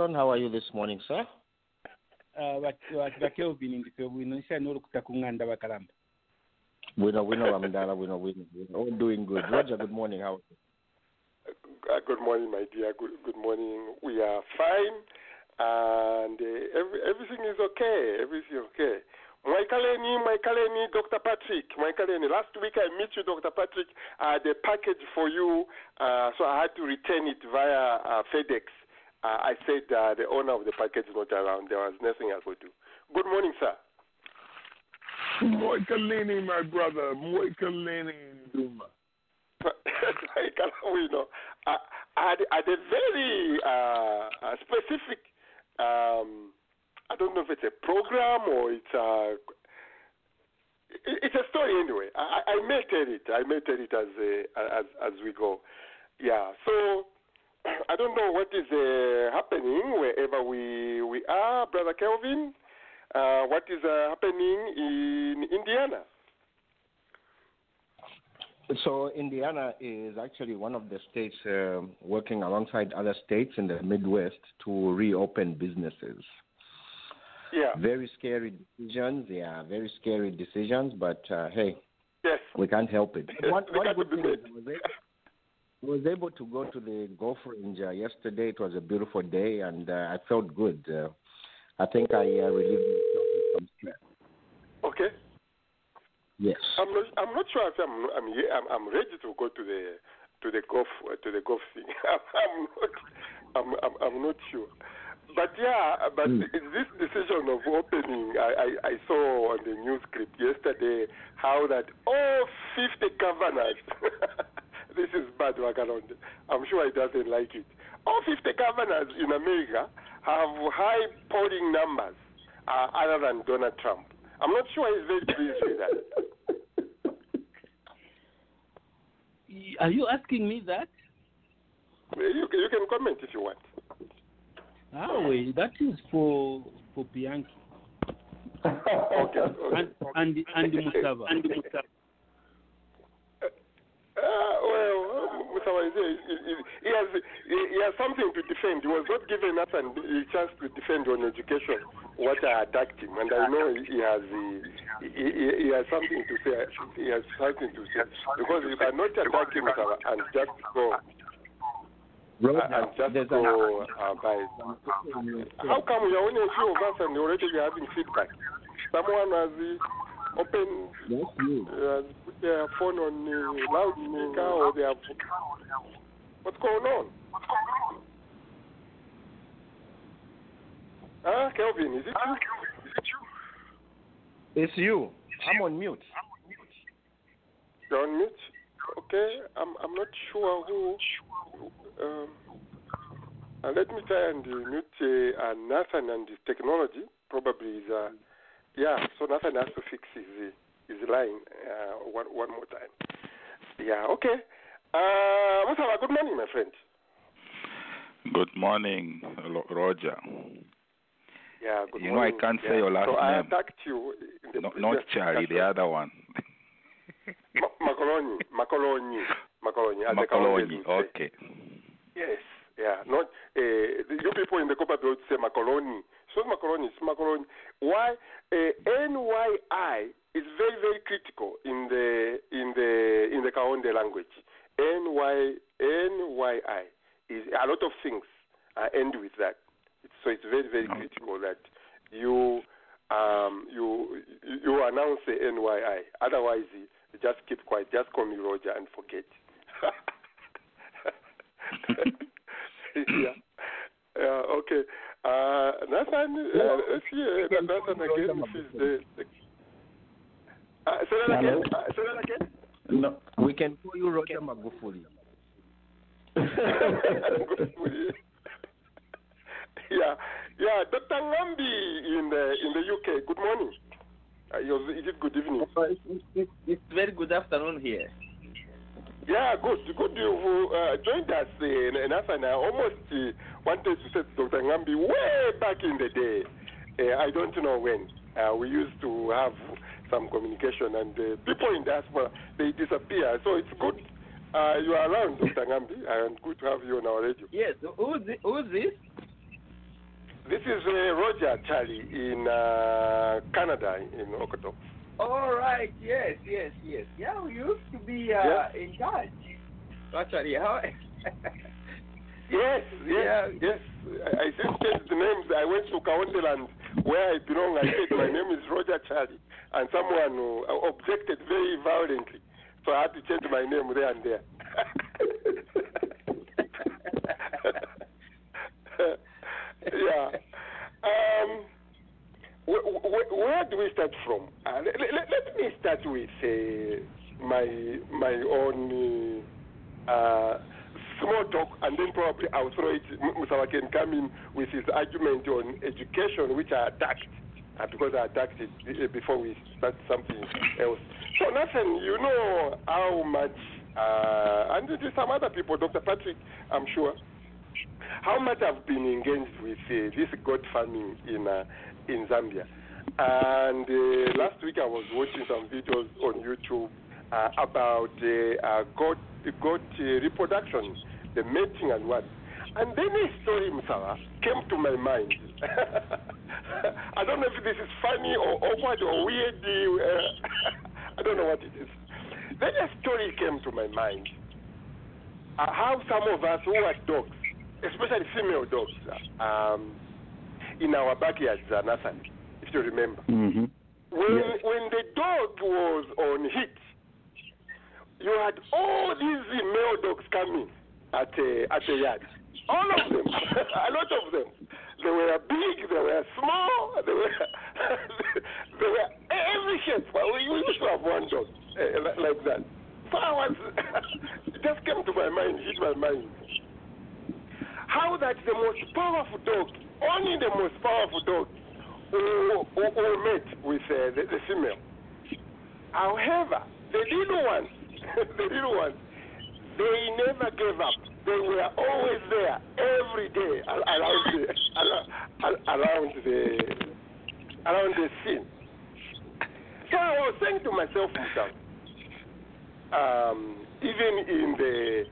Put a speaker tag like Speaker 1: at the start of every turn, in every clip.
Speaker 1: inspiration. How are you this morning, sir?
Speaker 2: Uh, bak- bak- bakelvin ndife bwino nshani olukuta kung'anda bakalamba
Speaker 1: We know, we know, Amdala, we know, we know. We're all doing good. Roger, good morning. How are you?
Speaker 3: Uh, good morning, my dear. Good, good morning. We are fine, and uh, every, everything is okay. Everything is okay. Mwaikaleni, Mwaikaleni, Dr. Patrick. Mwaikaleni. Last week I met you, Dr. Patrick. I had a package for you, uh, so I had to return it via uh, FedEx. Uh, I said uh, the owner of the package is not around. There was nothing I could do. Good morning, sir.
Speaker 4: Moikalini, my brother. Moikalini Duma.
Speaker 3: we know, I, I, had, I had a very uh, uh, specific, um, I don't know if it's a program or it's a, it- it's a story anyway. I, I I may tell it. I may tell it as, a, as, as we go. Yeah, so I don't know what is uh, happening wherever we, we are, Brother Kelvin. Uh, what is uh, happening in Indiana?
Speaker 1: So, Indiana is actually one of the states um working alongside other states in the Midwest to reopen businesses.
Speaker 3: Yeah.
Speaker 1: Very scary decisions. Yeah, very scary decisions. But uh, hey,
Speaker 3: Yes.
Speaker 1: we can't help it. One,
Speaker 3: They
Speaker 1: one good
Speaker 3: be
Speaker 1: thing is was able, to go to the golf range uh, yesterday. It was a beautiful day, and uh, I felt good. Uh, I think I uh, relieved myself of some stress.
Speaker 3: Okay.
Speaker 1: Yes.
Speaker 3: I'm not. I'm not sure if I'm. I'm. I'm, I'm ready to go to the to the golf to the golf thing. I'm not. I'm. I'm, I'm not sure. But yeah. But
Speaker 1: Mm.
Speaker 3: this decision of opening, I, I I saw on the news clip yesterday how that all 50 governors. this is bad, Wakalonde. I'm sure he doesn't like it. All 50 governors in America have high polling numbers, uh, other than Donald Trump. I'm not sure he's very pleased with that.
Speaker 2: Are you asking me that?
Speaker 3: You, can- you can comment if you want.
Speaker 2: Ah, wait, that is for for Bianchi
Speaker 3: Okay.
Speaker 2: and and and Musawa. And Musawa.
Speaker 3: Uh, is he, has he, has something to defend. He was not given us and a chance to defend on education what I attacked him, and I know he, has he, he, he has something to say. He has something to say because you cannot attack him and just go uh, and just go uh, by. How come we are only a few of us and already we are having feedback? Someone has uh,
Speaker 1: That's
Speaker 3: uh, their phone on uh, loudspeaker or have. What's going on? Ah, Kelvin, is it you? Is it you?
Speaker 1: It's you. I'm on mute.
Speaker 3: You're on mute. Okay, I'm I'm not sure who. Um, uh, let me try and mute uh, uh, Nathan and his technology. Probably is uh, yeah. So nothing has to fix his his line uh, one one more time. Yeah. Okay. Uh, Musawa, good morning, my friend.
Speaker 5: Good morning, Roger.
Speaker 3: Yeah. Good
Speaker 5: You know, I can't say your last
Speaker 3: so I
Speaker 5: name.
Speaker 3: attacked you. In the
Speaker 5: No, not Charlie, the other one.
Speaker 3: Ma- Macoloni, Macoloni, Macoloni. as
Speaker 5: Macoloni. Okay.
Speaker 3: Yes, yeah. Not uh, you people in the Copperbelt say macaroni. So macaroni, macaroni. Why uh, NYI is very very critical in the in the in the Kaonde language. NY NYI is a lot of things uh, end with that. It's, so it's very very
Speaker 5: Okay.
Speaker 3: critical that you um, you you announce the NYI. Otherwise, you just keep quiet. Just call me Roger and forget. yeah. Yeah. Okay. Uh, Nathan, uh, let's see. Uh, Nathan again. This is the. the uh, say that again. Uh, say that again.
Speaker 1: No, we can call you Roger Magufuli.
Speaker 3: yeah, yeah. Dr. Ngambi in the in the UK. Good morning. Uh, is it good evening?
Speaker 6: It's, it's, it's very good afternoon here.
Speaker 3: Yeah, good. Good you uh, joined us uh, in Nathan. I almost uh, wanted to say to Dr. Ngambi way back in the day. Uh, I don't know when. Uh, we used to have some communication, and uh, people in diaspora they disappear. So it's good uh, you are around, Dr. Ngambi, and good to have you on our radio.
Speaker 6: Yes, who's this? Who's this?
Speaker 3: This is uh, Roger Charlie in uh, Canada, in Okoto.
Speaker 6: All right. Yes, yes, yes. Yeah, we used to be uh, in touch. Actually, how?
Speaker 3: Yes, yes,
Speaker 6: Yeah.
Speaker 3: yes. I, I just changed the names. I went to Kaondeland where I belong. I said my name is Roger Charlie, and someone uh, objected very violently, so I had to change my name there and there. yeah. Um, wh- wh- where do we start from? Uh, let, let, let me start with uh, my my own uh, uh, small talk, and then probably I'll throw it. Musawa can come in with his argument on education, which I attacked uh, because I attacked it uh, before we start something else. So, Nathan, you know how much, and some other people, Dr. Patrick, I'm sure, how much I've been engaged with this goat farming in in Zambia. And uh, last week I was watching some videos on YouTube uh, about uh, uh, goat goat uh, reproduction, the mating and what. And then a story, Musawa, came to my mind. I don't know if this is funny or awkward or weird. Uh, I don't know what it is. Then a story came to my mind. How some of us who are dogs, especially female dogs, um, in our backyards, uh, Nathan, if you remember.
Speaker 1: Mm-hmm.
Speaker 3: When,
Speaker 1: Yes.
Speaker 3: when the dog was on heat, you had all these male dogs coming at a, at a yard. All of them, a lot of them. They were big, they were small, they were, they were every shape. Well, we used to have one dog uh, like that. So I was, it just came to my mind, hit my mind. How that the most powerful dog, only the most powerful dog, who, who, who met with uh, the, the female. However, the little ones, the little ones, they never gave up. They were always there every day around the ar- ar- around the around the scene. So I was saying to myself, myself, um, even in the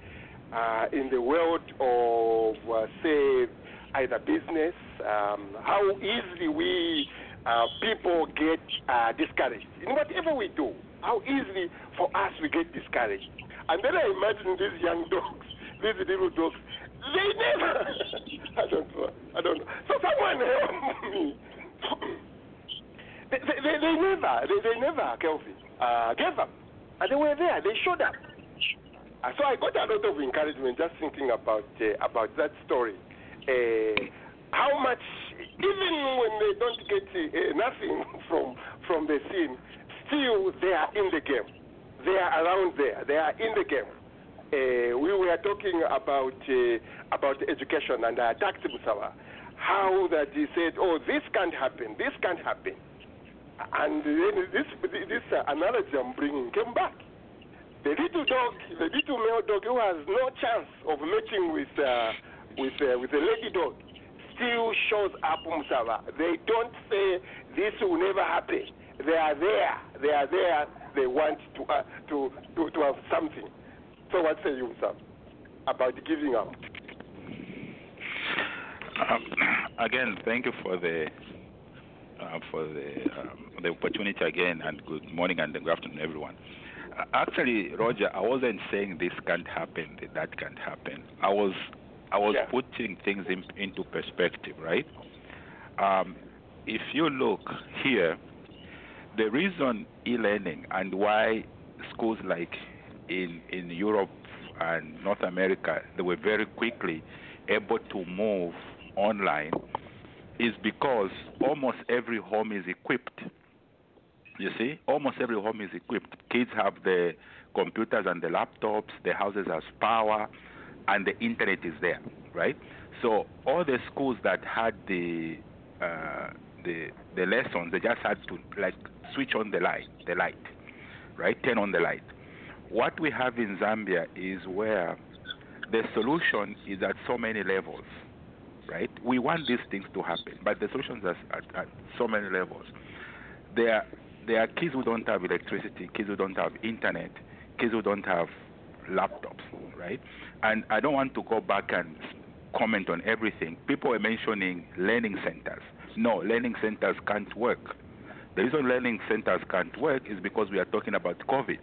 Speaker 3: uh, in the world of uh, say either business, um, how easily we uh, people get uh, discouraged in whatever we do. How easily for us we get discouraged. And then I imagine these young dogs, these little dogs. They never. I don't know. I don't know. So someone help me. they, they, they, never. They, they never, Kelvin, uh, gave up. And they were there. They showed up. Uh, so I got a lot of encouragement just thinking about uh, about that story. Uh, how much, even when they don't get uh, nothing from from the scene, still they are in the game. They are around there. They are in the game. Uh, we were talking about uh, about education, and I attacked Musawa. How that he said, "Oh, this can't happen. This can't happen," and then this this uh, analogy I'm bringing came back. The little dog, the little male dog who has no chance of matching with uh, with uh, with the lady dog, still shows up Musawa. They don't say this will never happen. They are there. They are there. They want to uh, to, to to have something. So what say you, Sam, about giving up?
Speaker 5: Um, again, thank you for the uh, for the um, the opportunity again, and good morning and good afternoon, everyone. Uh, actually, Roger, I wasn't saying this can't happen, that can't happen. I was I was
Speaker 3: Yeah.
Speaker 5: putting things in, into perspective, right? Um, if you look here, the reason e-learning and why schools like in in Europe and North America they were very quickly able to move online is because almost every home is equipped. You see, almost every home is equipped. Kids have the computers and the laptops. The houses has power, and the internet is there, right? So all the schools that had the uh, the the lessons, they just had to like switch on the light, the light, right? Turn on the light. What we have in Zambia is where the solution is at so many levels, right? We want these things to happen, but the solutions are at, at so many levels. There, there are kids who don't have electricity, kids who don't have internet, kids who don't have laptops, right? And I don't want to go back and comment on everything. People are mentioning learning centers. No, learning centers can't work. The reason learning centers can't work is because we are talking about COVID.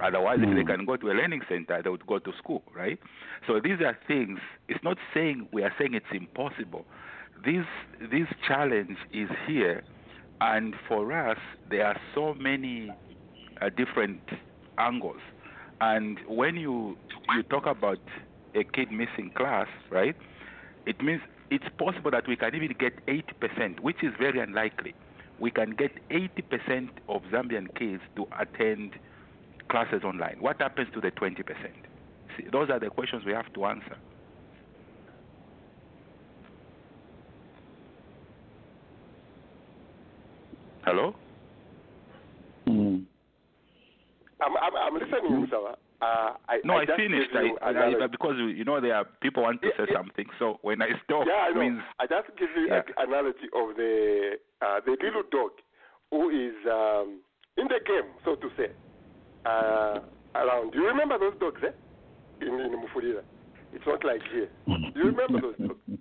Speaker 5: Otherwise, if they can go to a learning center, they would go to school, right? So these are things. It's not saying we are saying it's impossible. This this challenge is here, and for us, there are so many uh, different angles. And when you you talk about a kid missing class, right? It means it's possible that we can even get 80%, which is very unlikely. We can get 80% of Zambian kids to attend classes online. What happens to the 20%? See, those are the questions we have to answer. Hello? Hmm.
Speaker 3: I'm, I'm, I'm listening, Musawa. Uh, I,
Speaker 5: No, I,
Speaker 3: just
Speaker 5: finished. I, I, because you know there are people want to say
Speaker 3: yeah.
Speaker 5: something. So when I stop,
Speaker 3: yeah, I know.
Speaker 5: means
Speaker 3: I just give you
Speaker 5: Yeah.
Speaker 3: an analogy of the uh, the little dog who is um, in the game, so to say, uh, around. Do you remember those dogs, eh? In, in Mufulira. It's not like here. Do you remember those dogs?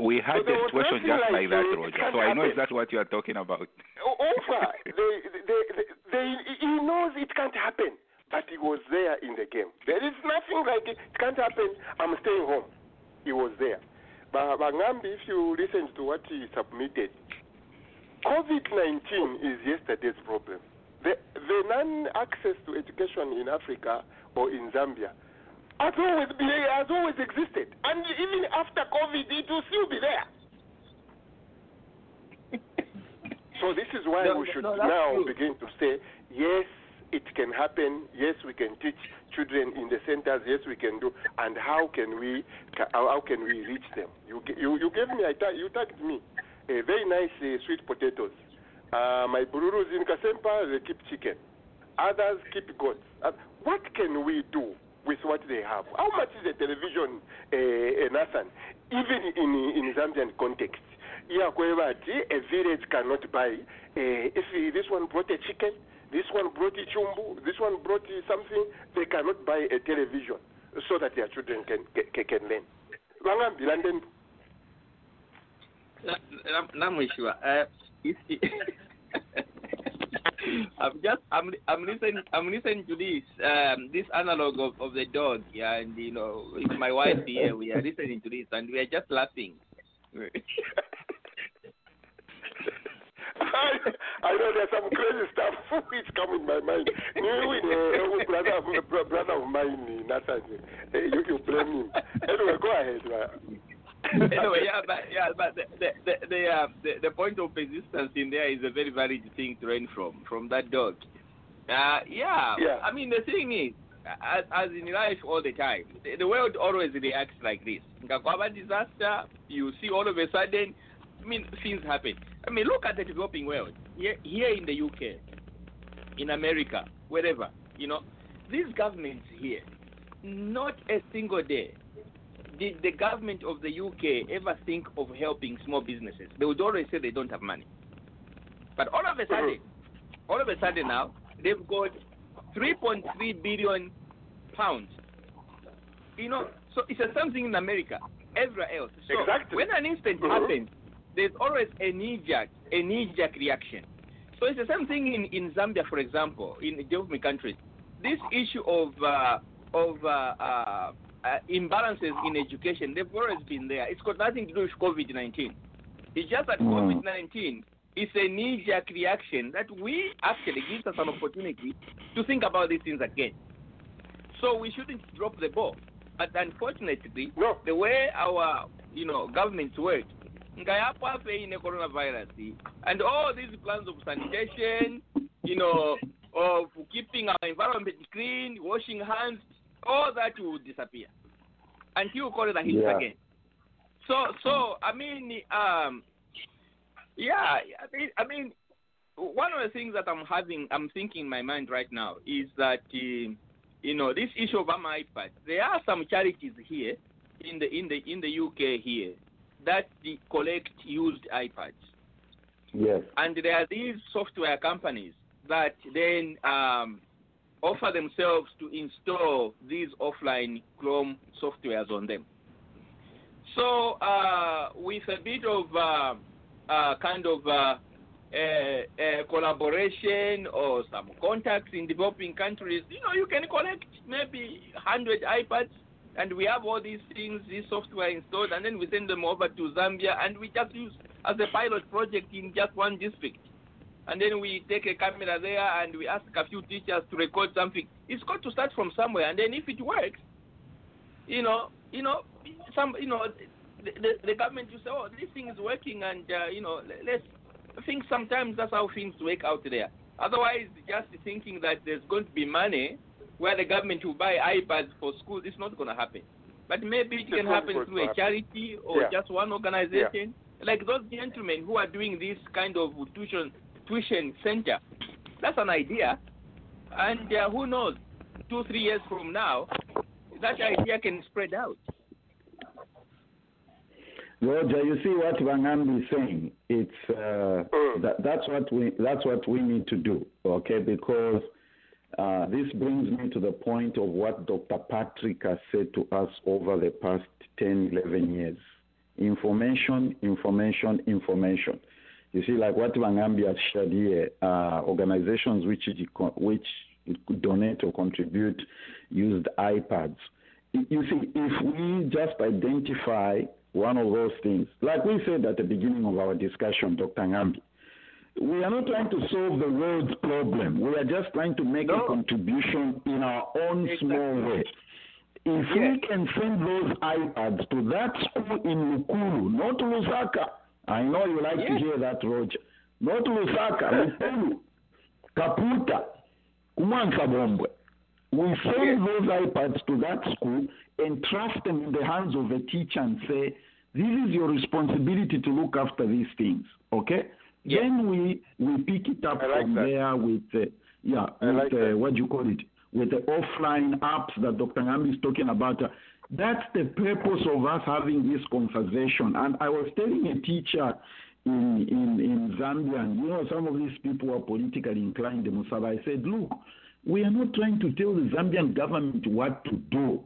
Speaker 5: we had
Speaker 3: So was
Speaker 5: situation just
Speaker 3: like
Speaker 5: like that, Roger. So I know
Speaker 3: happen.
Speaker 5: exactly what you are talking about.
Speaker 3: Over. they, they, they, he knows it can't happen, but he was there in the game. There is nothing like it, it can't happen. I'm staying home. He was there. But Bangambi, if you listen to what he submitted, COVID 19 is yesterday's problem. The, the non access to education in Africa or in Zambia has always, been, has always existed. And even after COVID, it will still be there. So this is why
Speaker 6: No,
Speaker 3: we should
Speaker 6: no,
Speaker 3: now
Speaker 6: true.
Speaker 3: begin to say, yes, it can happen. Yes, we can teach children in the centers. Yes, we can do. And how can we how can we reach them? You you, you gave me I ta- you tagged me a very nice uh, sweet potatoes. Uh, my bururus in Kasempa they keep chicken. Others keep goats. Uh, what can we do with what they have? How much is a television, uh, Nathan, even in in Zambian context? Yeah, a village cannot buy. Uh, if this one brought a chicken, this one brought a chumbu, this one brought something, they cannot buy a television so that their children can can, can learn. Bangambi, London.
Speaker 6: Namwishwa, uh, it's, I'm just I'm I'm listening I'm listening to this um this analog of, of the dog yeah and you know with my wife here we are listening to this and we are just laughing.
Speaker 3: I, I know there's some crazy stuff which come in my mind. Niwe ne brother, brother of mine, Nathan, you, you blame him. Anyway, go ahead.
Speaker 6: anyway, yeah, but yeah, but the the the the, uh, the the point of persistence in there is a very valid thing to learn from from that dog. Uh, yeah,
Speaker 3: Yeah.
Speaker 6: I mean the thing is, as, as in life all the time, the, the world always reacts like this. Ngakwaba disaster, you see all of a sudden, I mean things happen. I mean look at the developing world here here in the UK, in America, wherever you know, these governments here, not a single day did the government of the UK ever think of helping small businesses? They would always say they don't have money. But all of a sudden, all of a sudden now, they've got 3.3 billion pounds. You know, so it's the same thing in America, everywhere else. So
Speaker 3: Exactly.
Speaker 6: when an incident
Speaker 3: Mhm.
Speaker 6: happens, there's always a knee-jerk, a knee-jerk reaction. So it's the same thing in, in Zambia, for example, in developing countries. This issue of uh, of uh, uh, uh, imbalances in education, they've always been there. It's got nothing to do with COVID-19. It's just that
Speaker 7: Mm.
Speaker 6: COVID-19 is a knee-jerk reaction that we actually gives us an opportunity to think about these things again. So we shouldn't drop the ball. But unfortunately,
Speaker 3: No.
Speaker 6: the way our you know governments work, in coronavirus, and all these plans of sanitation, you know, of keeping our environment clean, washing hands, all that will disappear until corona hits
Speaker 7: Yeah.
Speaker 6: again. So, so I mean, um, yeah, I mean, I mean, one of the things that I'm having, I'm thinking in my mind right now is that, uh, you know, this issue of my iPad. There are some charities here in the in the in the UK here that collect used iPads,
Speaker 7: Yes.
Speaker 6: and there are these software companies that then um, offer themselves to install these offline Chrome softwares on them. So, uh, with a bit of uh, uh, kind of uh, collaboration or some contacts in developing countries, you know, you can collect maybe 100 iPads, and we have all these things, this software installed, and then we send them over to Zambia, and we just use as a pilot project in just one district. And then we take a camera there and we ask a few teachers to record something. It's got to start from somewhere, and then if it works, you know, you know, some, you know, the, the, the government will say, oh, this thing is working, and uh, you know, let's. Think sometimes that's how things work out there. Otherwise, just thinking that there's going to be money where the government will buy iPads for schools, it's not going to happen. But maybe it can happen through a charity or
Speaker 3: Yeah.
Speaker 6: just one organization, like those gentlemen who are doing this kind of tuition tuition center. That's an idea, and uh, who knows, two three years from now, that idea can spread out.
Speaker 7: Roger, you see what Vangambi is saying. It's uh,
Speaker 3: Mm.
Speaker 7: that, that's what we that's what we need to do, okay? Because uh, this brings me to the point of what Dr. Patrick has said to us over the past 10, 11 years. Information, information, information. You see, like what Vangambi has shared here, uh, organizations which which donate or contribute used iPads. You see, if we just identify one of those things, like we said at the beginning of our discussion, Dr. Ngambi, we are not trying to solve the world's problem. We are just trying to make a contribution in our own small way. If
Speaker 6: Yes.
Speaker 7: we can send those iPads to that school in Lukulu, not Lusaka, I know you like to hear that, Roger. Not Lusaka, Lukulu, Kaputa, Kumwansabombwe. We send those iPads to that school and trust them in the hands of a teacher and say, this is your responsibility to look after these things, okay?
Speaker 6: Yeah.
Speaker 7: Then we we pick it up
Speaker 3: like
Speaker 7: from
Speaker 3: that.
Speaker 7: there with uh, yeah
Speaker 3: I
Speaker 7: with
Speaker 3: like
Speaker 7: uh, what do you call it with the offline apps that Dr. Ngambi is talking about. That's the purpose of us having this conversation. And I was telling a teacher in in in Zambia, and you know some of these people are politically inclined. in Musaba, I said, look, we are not trying to tell the Zambian government what to do.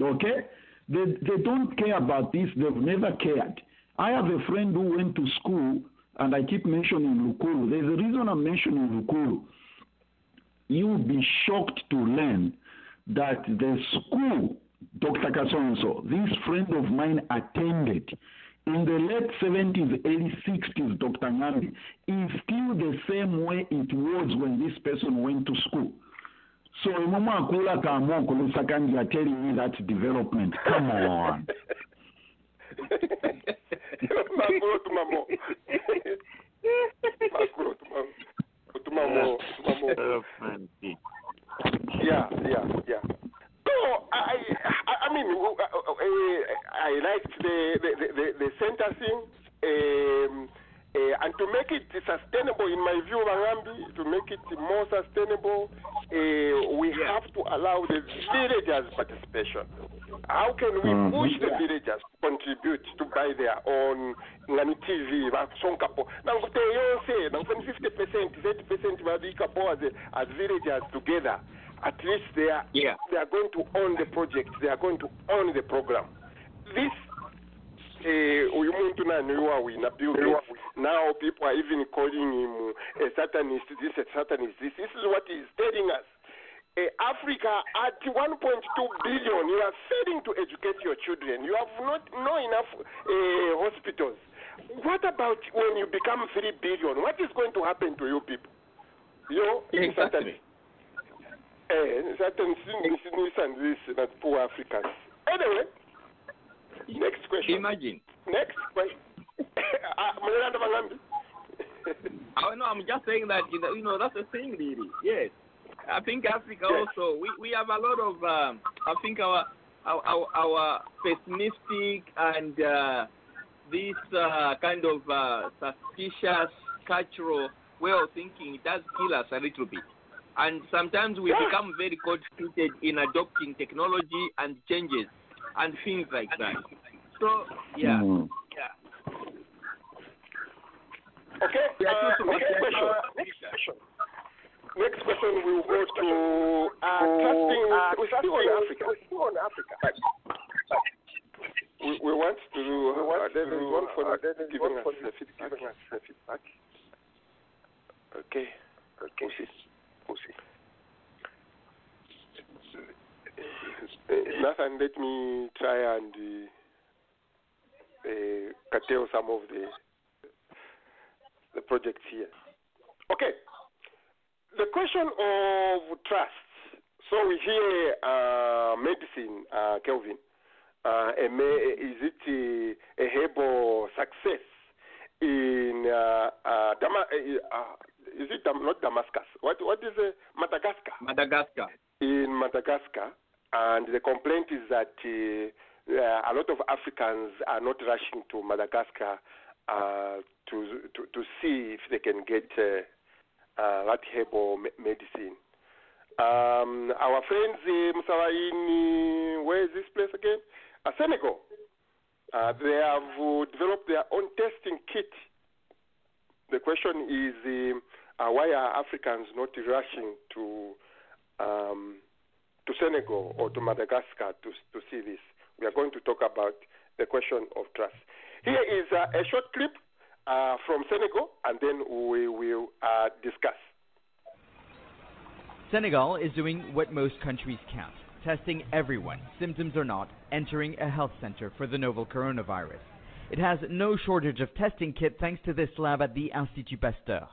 Speaker 7: Okay? They, they don't care about this. They've never cared. I have a friend who went to school, and I keep mentioning Lukulu. There's a reason I'm mentioning Lukulu. You'll be shocked to learn that the school Dr. Kasonso, this friend of mine attended in the late 70s, early 60s, Dr. Ngambi, is still the same way it was when this person went to school. So Mumakula Kamokulu Sakandi are telling me that's development. Come on.
Speaker 3: Makuro to mamo. Makuro to mamo. To mamo. To. Yeah, yeah, yeah. No, I, I, I mean, uh, uh, uh, I liked the the the, the sentencing, um, uh, and to make it sustainable, in my view, Mangambi, to make it more sustainable, uh, we
Speaker 6: Yeah.
Speaker 3: have to allow the villagers' participation. How can we
Speaker 7: Mhm.
Speaker 3: push the villagers to contribute to buy their own ngani TV, basonkapo? Now, they say, now, 50%, 30% badikapo as, as villagers together. At least they are
Speaker 6: Yeah.
Speaker 3: they are going to own the project. They are going to own the program. This eh, uyu muntu nani wawina Bill Gates. Now people are even calling him a satanist, this a satanist. This, this is what he's telling us. Eh, Africa at 1.2 billion, you are failing to educate your children. You have not no enough eh, hospitals. What about when you become 3 billion? What is going to happen to you people? You know,
Speaker 6: Exactly.
Speaker 3: Eh, certain things and this that poor Africans. Anyway, next question.
Speaker 6: Imagine.
Speaker 3: Next question. Ah.
Speaker 6: I know. I'm just saying that you know, you know that's the thing, really. Yes, I think Africa
Speaker 3: Yes.
Speaker 6: also we, we have a lot of. Um, I think our our our, our pessimistic and uh, this uh, kind of uh, suspicious cultural way of thinking it does kill us a little bit. And sometimes we become very cold-feeted in adopting technology and changes and things like that. So yeah,
Speaker 7: Mm.
Speaker 6: yeah.
Speaker 3: Okay,
Speaker 6: Yeah,
Speaker 3: uh, next question.
Speaker 6: uh,
Speaker 3: Next question. Next question we will go to uh, trusting. we still on Africa. Still on Africa. We, we want to. Uh, there is one for uh, giving us the feedback. Giving us the feedback. Okay. Okay. Uh, Nathan, let me try and uh, uh, curtail some of the the projects here. Okay. The question of trust. So we hear uh, medicine, uh, Kelvin. Uh, is it a, a herbal success in uh, is it not Damascus? What what is uh, Madagascar?
Speaker 6: Madagascar.
Speaker 3: in Madagascar, and the complaint is that uh, uh, a lot of Africans are not rushing to Madagascar uh, to, to to see if they can get uh, uh, that herbal me- medicine. Um, our friends uh, Musawaini, where is this place again? Uh, Senegal. Uh, they have uh, developed their own testing kit. The question is, uh, uh, why are Africans not rushing to um, to Senegal or to Madagascar to to see this? We are going to talk about the question of trust. Here is uh, a short clip uh, from Senegal, and then we will uh, discuss.
Speaker 8: Senegal is doing what most countries can't testing everyone, symptoms or not, entering a health center for the novel coronavirus. It has no shortage of testing kit thanks to this lab at the Institut Pasteur.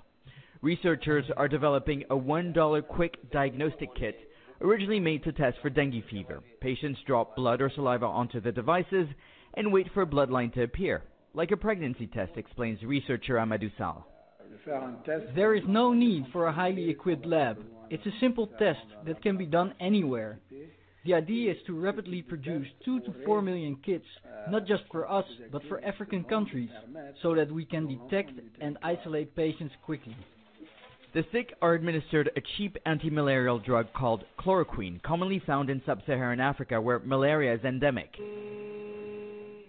Speaker 8: Researchers are developing a $1 quick diagnostic kit originally made to test for dengue fever. Patients drop blood or saliva onto the devices and wait for a bloodline to appear, like a pregnancy test, explains researcher Amadou Sall.
Speaker 9: There is no need for a highly equipped lab. It's a simple test that can be done anywhere. The idea is to rapidly produce 2 to 4 million kits, not just for us, but for African countries, so that we can detect and isolate patients quickly.
Speaker 8: The sick are administered a cheap anti-malarial drug called chloroquine, commonly found in sub-Saharan Africa where malaria is endemic.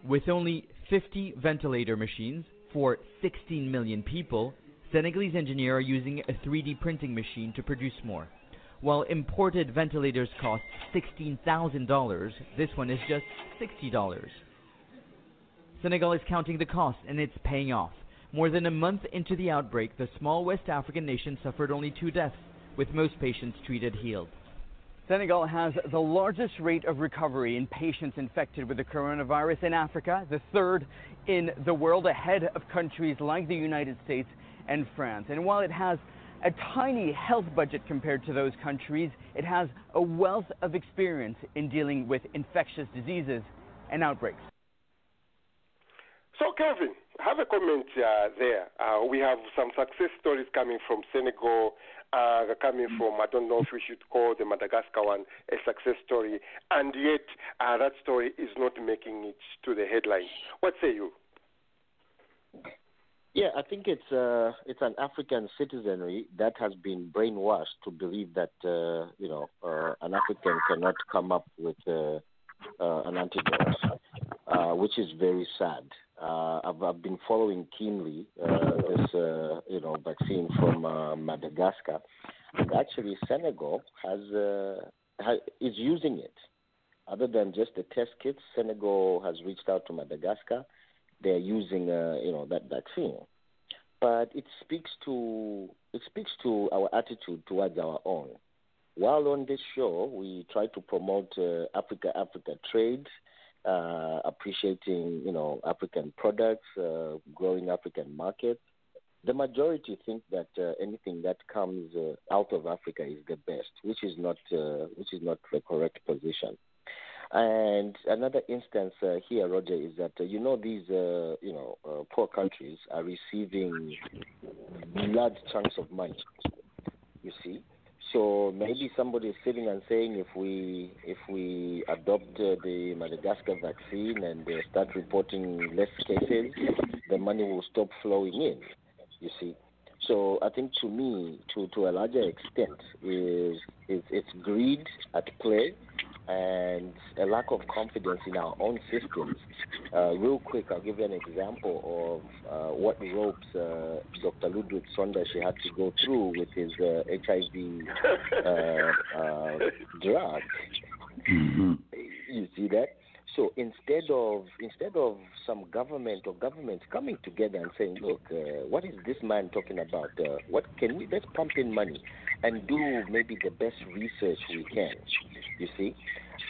Speaker 8: With only 50 ventilator machines for 16 million people, Senegalese engineers are using a 3D printing machine to produce more. While imported ventilators cost $16,000, this one is just $60. Senegal is counting the cost and it's paying off. More than a month into the outbreak, the small West African nation suffered only two deaths, with most patients treated healed. Senegal has the largest rate of recovery in patients infected with the coronavirus in Africa, the third in the world, ahead of countries like the United States and France. And while it has a tiny health budget compared to those countries, it has a wealth of experience in dealing with infectious diseases and outbreaks.
Speaker 3: So, Kevin, have a comment uh, there. Uh, we have some success stories coming from Senegal, uh, coming from, I don't know if we should call the Madagascar one a success story, and yet uh, that story is not making it to the headlines. What say you?
Speaker 1: Yeah, I think it's uh, it's an African citizenry that has been brainwashed to believe that uh, you know uh, an African cannot come up with uh, uh, an antidote, uh, which is very sad. Uh, I've, I've been following keenly uh, this uh, you know vaccine from uh, Madagascar, and actually Senegal has, uh, has is using it. Other than just the test kits, Senegal has reached out to Madagascar they're using uh, you know that vaccine. But it speaks to it speaks to our attitude towards our own. While on this show, we try to promote uh, Africa Africa trade, uh, appreciating you know African products, uh, growing African markets. The majority think that uh, anything that comes uh, out of Africa is the best, which is not uh, which is not the correct position. And another instance uh, here, Roger, is that uh, you know these uh, you know uh, poor countries are receiving large chunks of money. You see, so maybe somebody is sitting and saying if we if we adopt uh, the Madagascar vaccine and start reporting less cases, the money will stop flowing in. You see. So I think to me, to, to a larger extent, is is it's greed at play and a lack of confidence in our own systems. Uh, real quick, I'll give you an example of uh, what ropes uh, Dr. Ludwig Sondashi had to go through with his HIV uh, uh, drug.
Speaker 7: Mm-hmm.
Speaker 1: You see that? So instead of instead of some government or governments coming together and saying, look, uh, what is this man talking about? Uh, what can we let's pump in money and do maybe the best research we can. You see,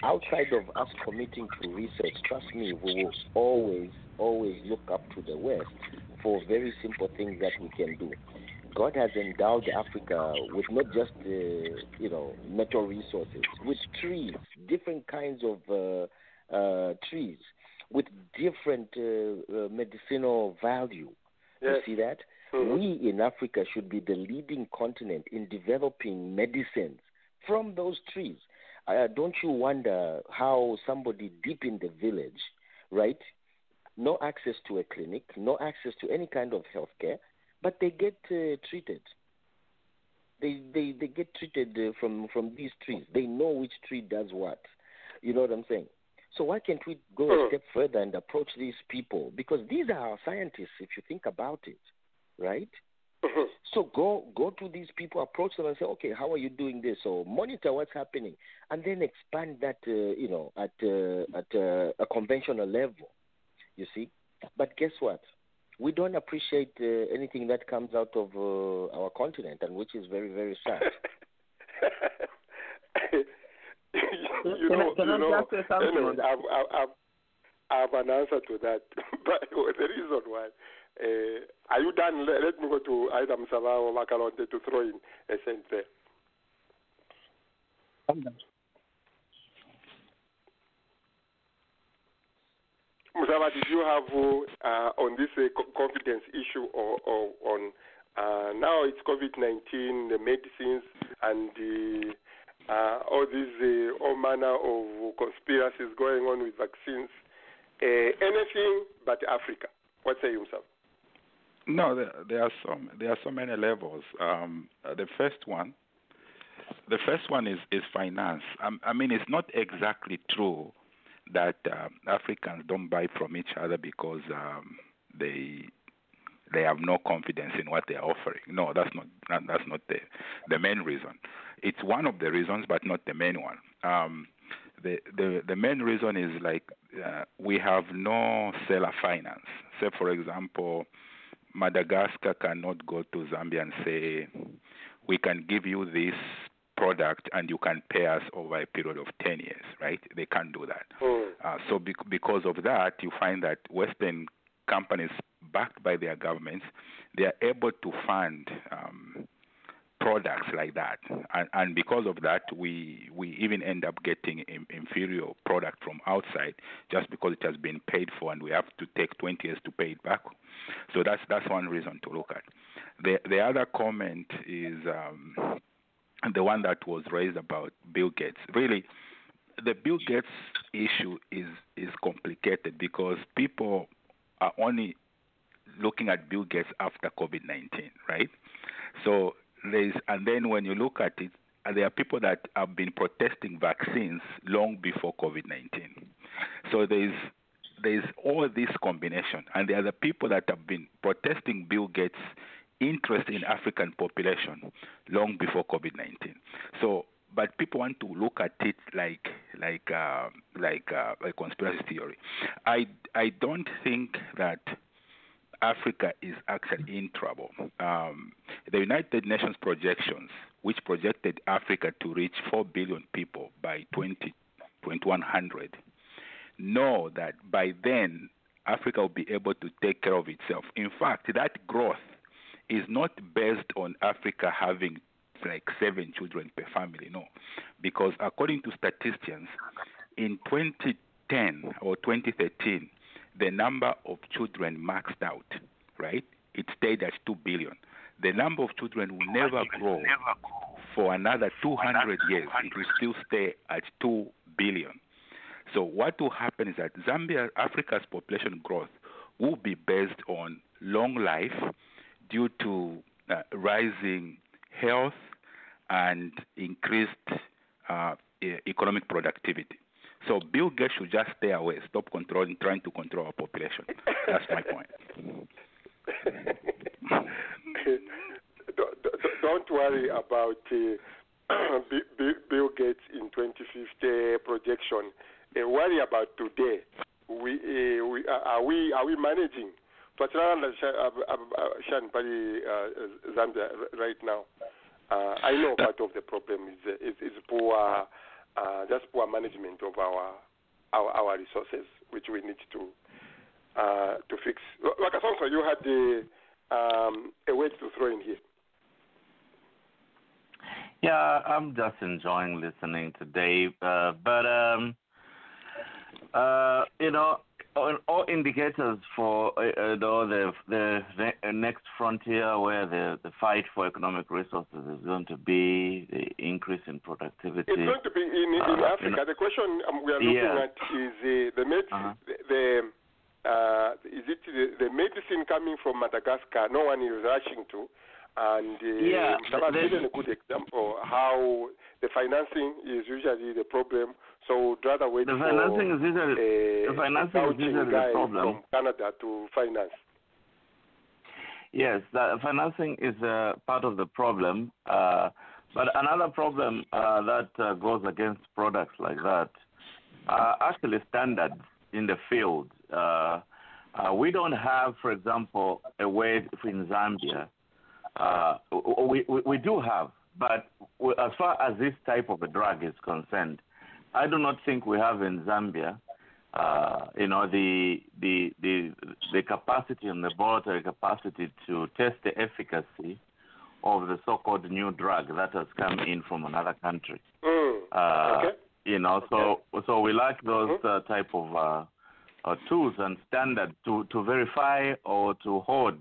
Speaker 1: outside of us committing to research, trust me, we will always always look up to the West for very simple things that we can do. God has endowed Africa with not just uh, you know metal resources, with trees, different kinds of uh, trees with different uh, uh, medicinal value.
Speaker 3: Yes.
Speaker 1: You see that?
Speaker 3: Mhm.
Speaker 1: We in Africa should be the leading continent in developing medicines from those trees. Uh, don't you wonder how somebody deep in the village, right? No access to a clinic, no access to any kind of health care, but they get uh, treated. They, they they get treated uh, from from these trees. They know which tree does what. You know what I'm saying? So why can't we go a
Speaker 3: Hmm.
Speaker 1: step further and approach these people? Because these are our scientists, if you think about it, right?
Speaker 3: Mhm.
Speaker 1: So go go to these people, approach them, and say, okay, how are you doing this? Or monitor what's happening, and then expand that, uh, you know, at uh, at uh, a conventional level. You see, but guess what? We don't appreciate uh, anything that comes out of uh, our continent, and which is very very sad.
Speaker 3: you
Speaker 10: Can I-
Speaker 3: know,
Speaker 10: can
Speaker 3: you
Speaker 10: I
Speaker 3: know,
Speaker 10: just say something
Speaker 3: anyway. I've, I've, I've, I've an answer to that. but the reason why, uh, are you done? Let, let me go to Adam Msava or Makalonte to throw in a sense there. Musawa, did you have uh, on this uh, confidence issue or, or on uh, now it's COVID 19, the medicines, and the, uh, all these uh, all manner of conspiracies going on with vaccines? Uh, anything but Africa. What say you, Musawa?
Speaker 5: No, there, there are so there are so many levels. Um, uh, the first one, the first one is is finance. Um, I mean, it's not exactly true that um, Africans don't buy from each other because um, they they have no confidence in what they are offering. No, that's not that's not the the main reason. It's one of the reasons, but not the main one. Um, the the the main reason is like uh, we have no seller finance. Say, for example, Madagascar cannot go to Zambia and say, we can give you this product and you can pay us over a period of 10 years, right? They can't do that. Uh, so bec- because of that, you find that Western companies backed by their governments, they are able to fund um, products like that, and, and because of that, we we even end up getting in, inferior product from outside just because it has been paid for, and we have to take 20 years to pay it back. So that's that's one reason to look at. The the other comment is um, the one that was raised about Bill Gates. Really, the Bill Gates issue is is complicated because people are only looking at Bill Gates after COVID 19, right? So there's, and then when you look at it, uh, there are people that have been protesting vaccines long before COVID 19. So there's there's all this combination, and there are the people that have been protesting Bill Gates' interest in African population long before COVID 19. So but people want to look at it like like uh, like uh, a conspiracy theory. I I don't think that Africa is actually in trouble. Um, the United Nations projections, which projected Africa to reach 4 billion people by 20, 2100, know that by then Africa will be able to take care of itself. In fact, that growth is not based on Africa having like seven children per family, no. Because according to statisticians, in 2010 or 2013, the number of children maxed out, right? It stayed at 2 billion. The number of children will never grow for another 200 years. It will still stay at 2 billion. So what will happen is that Zambia, Africa's population growth will be based on long life due to uh, rising health and increased uh, economic productivity. So Bill Gates should just stay away, stop controlling, trying to control our population. That's my point.
Speaker 3: don't, worry about uh, Bill Gates in 2050 projection. Uh, worry about today. We, uh, we uh, are we are we managing? Twachilalanda Shan Pali Zambia right now. Uh, I know part of the problem is is, is poor uh, just poor management of our our, our resources, which we need to uh, to fix. Wakasonso, you had the, um, a word to throw in here.
Speaker 10: Yeah, I'm just enjoying listening to Dave, uh, but um, uh, you know, all indicators for uh, uh the, the the next frontier where the the fight for economic resources is going to be the increase in productivity.
Speaker 3: It's going to be in, in uh, Africa. You know, the question um, we are looking
Speaker 10: yeah.
Speaker 3: at is uh, the med-
Speaker 10: uh-huh.
Speaker 3: the, uh, is it the, the, medicine coming from Madagascar? No one is rushing to. And uh,
Speaker 10: yeah,
Speaker 3: I've given a good example how the financing is usually the problem so rather wait
Speaker 10: the
Speaker 3: for
Speaker 10: financing is usually,
Speaker 3: a,
Speaker 10: the financing is usually the problem.
Speaker 3: from Canada to finance.
Speaker 10: Yes, the financing is uh, part of the problem. Uh, but another problem uh, that uh, goes against products like that are actually standards in the field. Uh, uh, we don't have, for example, a way in Zambia. we, we, we do have, but as far as this type of a drug is concerned, I do not think we have in Zambia, uh, you know, the the the the capacity and the laboratory capacity to test the efficacy of the so-called new drug that has come in from another country.
Speaker 3: Mm.
Speaker 10: Uh,
Speaker 3: okay.
Speaker 10: You know, so
Speaker 3: okay.
Speaker 10: so we lack those
Speaker 3: mm-hmm.
Speaker 10: uh, type of uh, uh, tools and standards to to verify or to hold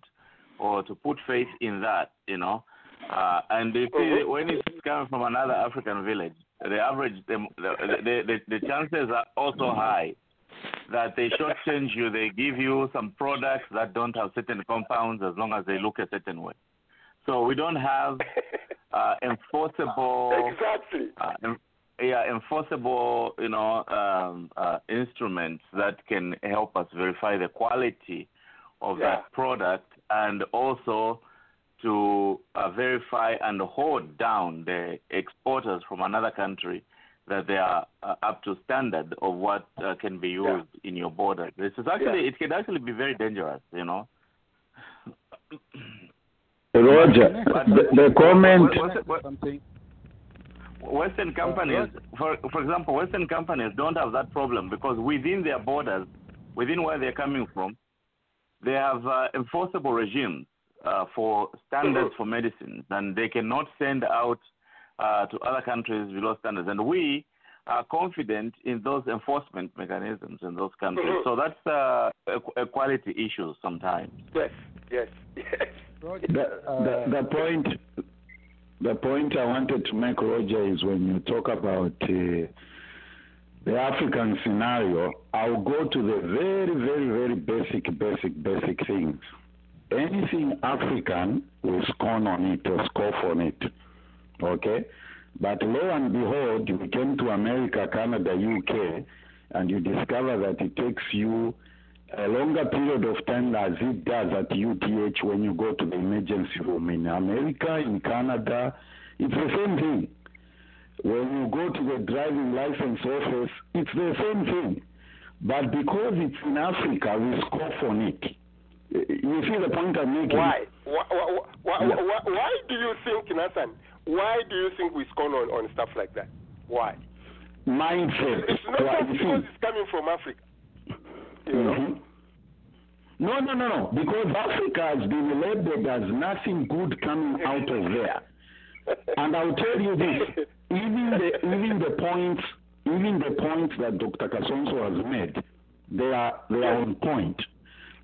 Speaker 10: or to put faith in that. You know, uh, and see
Speaker 3: mm-hmm.
Speaker 10: when it's coming from another African village, the average, the, the, the, the chances are also high that they shortchange you. They give you some products that don't have certain compounds as long as they look a certain way. So we don't have uh, enforceable.
Speaker 3: Exactly.
Speaker 10: Uh, yeah, enforceable, you know, um, uh, instruments that can help us verify the quality of
Speaker 3: yeah.
Speaker 10: that product and also to uh, verify and hold down the exporters from another country that they are uh, up to standard of what uh, can be used
Speaker 3: yeah.
Speaker 10: in your border. This is actually
Speaker 3: yeah.
Speaker 10: it can actually be very dangerous, you know.
Speaker 7: Roger, the, the comment.
Speaker 10: Western companies, for for example, Western companies don't have that problem because within their borders, within where they're coming from, they have uh, enforceable regimes uh, for standards for medicines, and they cannot send out uh, to other countries below standards. And we are confident in those enforcement mechanisms in those countries.
Speaker 3: Mhm.
Speaker 10: So that's uh, a, a quality issue sometimes.
Speaker 3: Yes, yes, yes.
Speaker 7: The, the, the point the point I wanted to make, Roger, is when you talk about uh, the African scenario, I'll go to the very, very, very basic, basic, basic things. Anything African, we scorn on it or scoff on it. Okay? But lo and behold, you came to America, Canada, UK, and you discover that it takes you a longer period of time as it does at UTH when you go to the emergency room in America, in Canada. It's the same thing. When you go to the driving license office, it's the same thing. But because it's in Africa, we scoff on it. You see the point I'm making?
Speaker 3: Why? Why, why, why,
Speaker 7: Yeah.
Speaker 3: why, why do you think, Nathan, why do you think we scorn on, on stuff like that? Why?
Speaker 7: Mindset.
Speaker 3: It's not
Speaker 7: Well,
Speaker 3: just because it's coming from Africa. You know?
Speaker 7: Mhm. No, no, no, no. Because Africa has been labeled as nothing good coming out of there. And I'll tell you this: even the even the points, even the points that Dr. Kasonso has made, they are they are on point.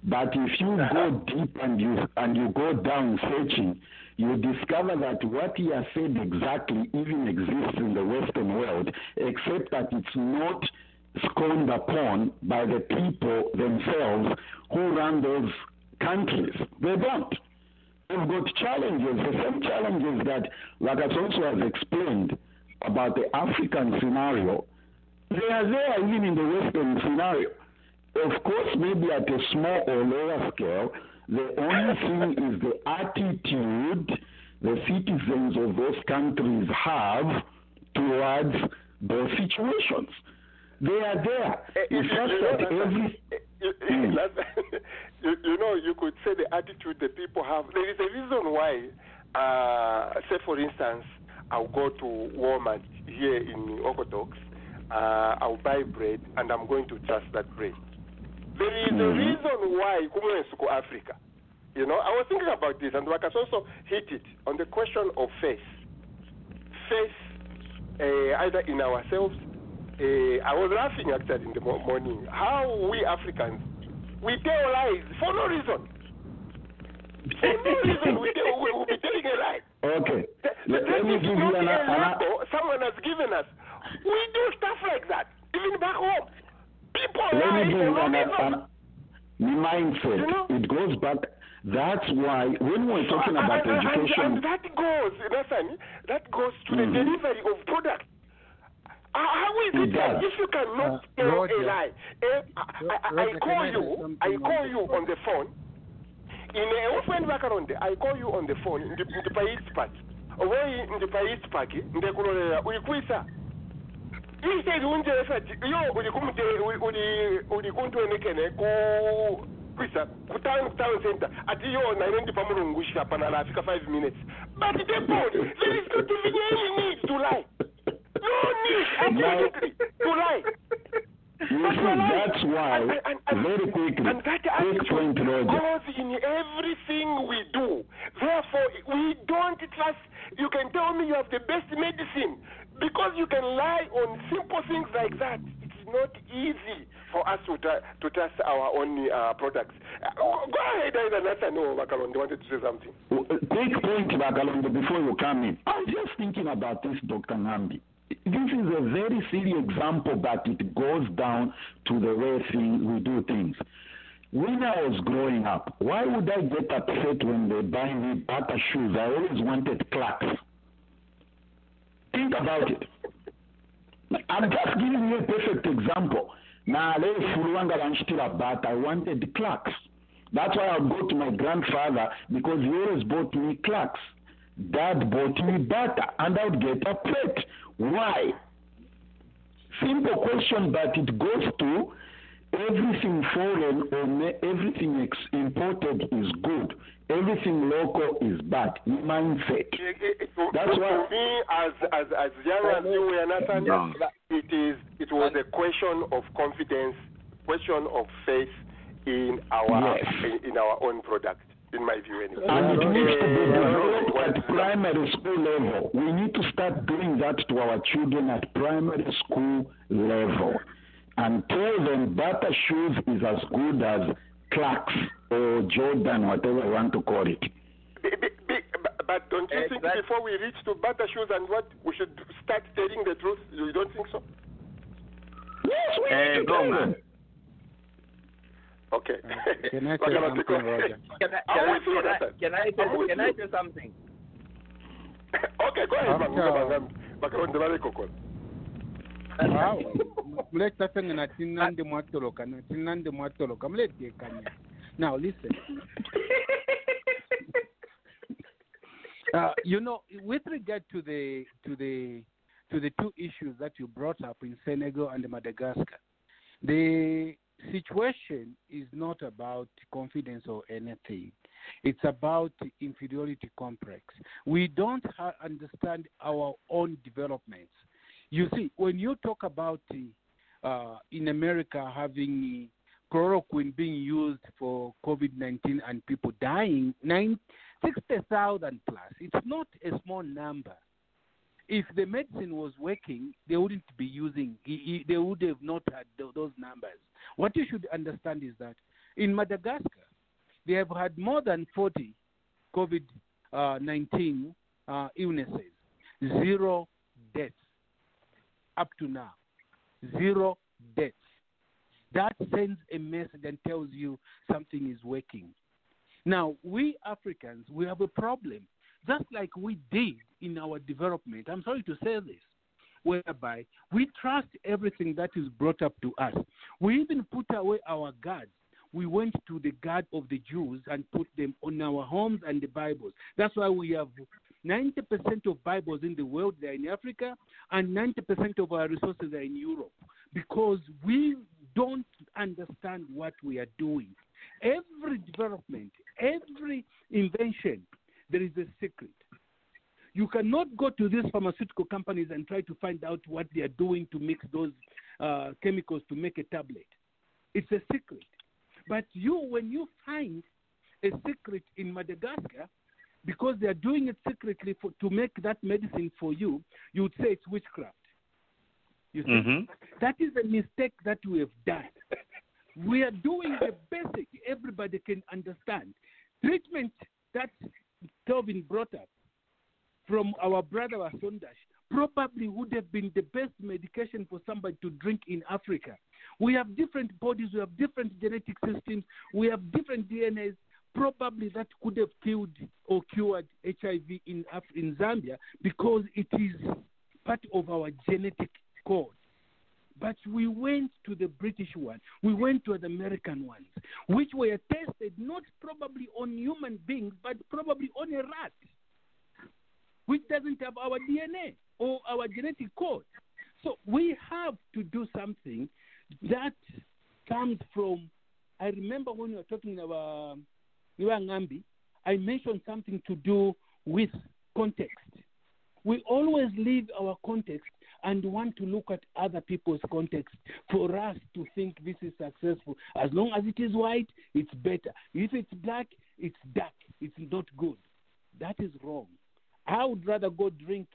Speaker 7: But if you go deep and you and you go down searching, you discover that what he has said exactly even exists in the Western world, except that it's not scorned upon by the people themselves who run those countries. They don't. They've got challenges, the same challenges that Lagasonso has explained about the African scenario. They are there even in the Western scenario. Of course, maybe at a small or lower scale, the only thing is the attitude the citizens of those countries have towards those situations. They are there.
Speaker 3: You,
Speaker 7: It's just that every
Speaker 3: you, you- you, you know, you could say the attitude the people have. There is a reason why, uh, say for instance, I'll go to Walmart here in Okotoks, uh, I'll buy bread, and I'm going to trust that bread. There is a
Speaker 7: Mhm.
Speaker 3: reason why Kumwensuko Africa. You know, I was thinking about this, and Wakas also hit it on the question of faith. Faith, uh, either in ourselves. Uh, I was laughing actually in the morning. How we Africans, we tell lies for no reason. For no reason, we tell, we will be telling a lie.
Speaker 7: Okay. Let, let me give you an,
Speaker 3: a
Speaker 7: an,
Speaker 3: someone has given us. We do stuff like that, even back home. People
Speaker 7: let
Speaker 3: lie
Speaker 7: me give
Speaker 3: for
Speaker 7: you
Speaker 3: no
Speaker 7: an,
Speaker 3: reason.
Speaker 7: an, mindset. It goes back. That's why when we're talking
Speaker 3: And-
Speaker 7: about
Speaker 3: and, and-
Speaker 7: education,
Speaker 3: and that goes, Nathan, that goes to the
Speaker 7: Mhm.
Speaker 3: delivery of product. How- How is
Speaker 7: It
Speaker 3: it that if you cannot
Speaker 2: Uh,
Speaker 3: tell a
Speaker 2: Roger.
Speaker 3: lie? Eh, I, I, I call
Speaker 2: I
Speaker 3: you, I
Speaker 2: on
Speaker 3: call
Speaker 2: the
Speaker 3: you on the phone. In a often background, I call you on the phone. in the East Park. Owe ndipa East Park, ndikulolera ulikwisa. Instead unje fati yo uli kumte uli uli kuntwenekene ku kwisa ku town town center ati yo na ine ndipa mulungusha pana la afika 5 minutes. But the point there is not even any need to lie. No need absolutely to lie.
Speaker 7: you see, that's why,
Speaker 3: And- and- and-
Speaker 7: very quickly,
Speaker 3: and that
Speaker 7: quick point, Roger.
Speaker 3: goes in everything we do. Therefore, we don't trust. You can tell me you have the best medicine because you can lie on simple things like that. It's not easy for us to, tr- to trust our own uh, products. Uh, go ahead, Nathan Makalon. They wanted to say something.
Speaker 7: Quick point, Bagalondo, before you come in. I'm just thinking about this, Dr. Nambi. This is a very silly example, but it goes down to the way thing, we do things. When I was growing up, why would I get upset when they buy me Bata shoes? I always wanted Clarks. Think about it. I'm just giving you a perfect example. Now, I wanted Clarks. That's why I go to my grandfather because he always bought me Clarks. Dad bought me Bata and I would get upset. Why? Simple question, but it goes to everything foreign or ma- everything ex- imported is good. Everything local is bad. Mindset. That's
Speaker 3: for,
Speaker 7: why-
Speaker 3: for me, as as as young as you were, Nathan,
Speaker 7: Yeah.
Speaker 3: it is it was a question of confidence, question of faith in our
Speaker 7: Yes.
Speaker 3: in, in our own product. in my view. Anyway.
Speaker 7: And it needs to be developed at primary school level. We need to start doing that to our children at primary school level and tell them Bata shoes is as good as Clarks or Jordan, whatever you want to call it.
Speaker 3: Be, be, be, but don't you think before we reach to Bata shoes and what we should start telling the truth? You don't think so?
Speaker 7: Yes, we
Speaker 10: Eh,
Speaker 7: need to
Speaker 10: go,
Speaker 7: tell
Speaker 10: man.
Speaker 3: Okay.
Speaker 2: Can I say something, Roger?
Speaker 6: Can I,
Speaker 3: I'm
Speaker 6: can I,
Speaker 3: you,
Speaker 6: can I, can I, say,
Speaker 3: with
Speaker 6: can I
Speaker 3: you.
Speaker 6: say something?
Speaker 3: okay, go ahead, man.
Speaker 2: After-
Speaker 3: Bakalonde balekoko.
Speaker 2: Wow. Muleta fenga na tinande mwatoloka na tinande mwatoloka mulete kanya now listen. Uh, you know with regard to the to the to the two issues that you brought up in Senegal and Madagascar the situation is not about confidence or anything. It's about inferiority complex. We don't ha- understand our own developments. You see, when you talk about uh, in America having chloroquine being used for COVID 19 and people dying, nine, 60,000 plus, it's not a small number. If the medicine was working, they wouldn't be using, they would have not had those numbers. What you should understand is that in Madagascar, they have had more than 40 COVID uh, 19 uh, illnesses, zero deaths up to now. Zero deaths. That sends a message and tells you something is working. Now, we Africans, we have a problem, just like we did in our development. I'm sorry to say this, whereby we trust everything that is brought up to us. We even put away our gods. We went to the God of the Jews and put them on our homes and the Bibles. That's why we have 90% of Bibles in the world are in Africa, and 90% of our resources are in Europe because we don't understand what we are doing. Every development, every invention, there is a secret. You cannot go to these pharmaceutical companies and try to find out what they are doing to mix those uh, chemicals to make a tablet. It's a secret. But you, when you find a secret in Madagascar, because they are doing it secretly for, to make that medicine for you, you would say it's witchcraft. You see,
Speaker 10: Mhm.
Speaker 2: that is a mistake that we have done. We are doing the basic everybody can understand. Treatment that Kelvin brought up from our brother Wasondash probably would have been the best medication for somebody to drink in Africa. We have different bodies, we have different genetic systems, we have different DNAs. Probably that could have killed or cured HIV in Af- in Zambia because it is part of our genetic code. But we went to the British one, we went to the American ones, which were tested not probably on human beings, but probably on a rat, which doesn't have our DNA or our genetic code. So we have to do something that comes from. I remember when we were talking about Ngambi, I mentioned something to do with context. We always leave our context and want to look at other people's context for us to think this is successful. As long as it is white, it's better. If it's black, it's dark. It's not good. That is wrong. I would rather go drink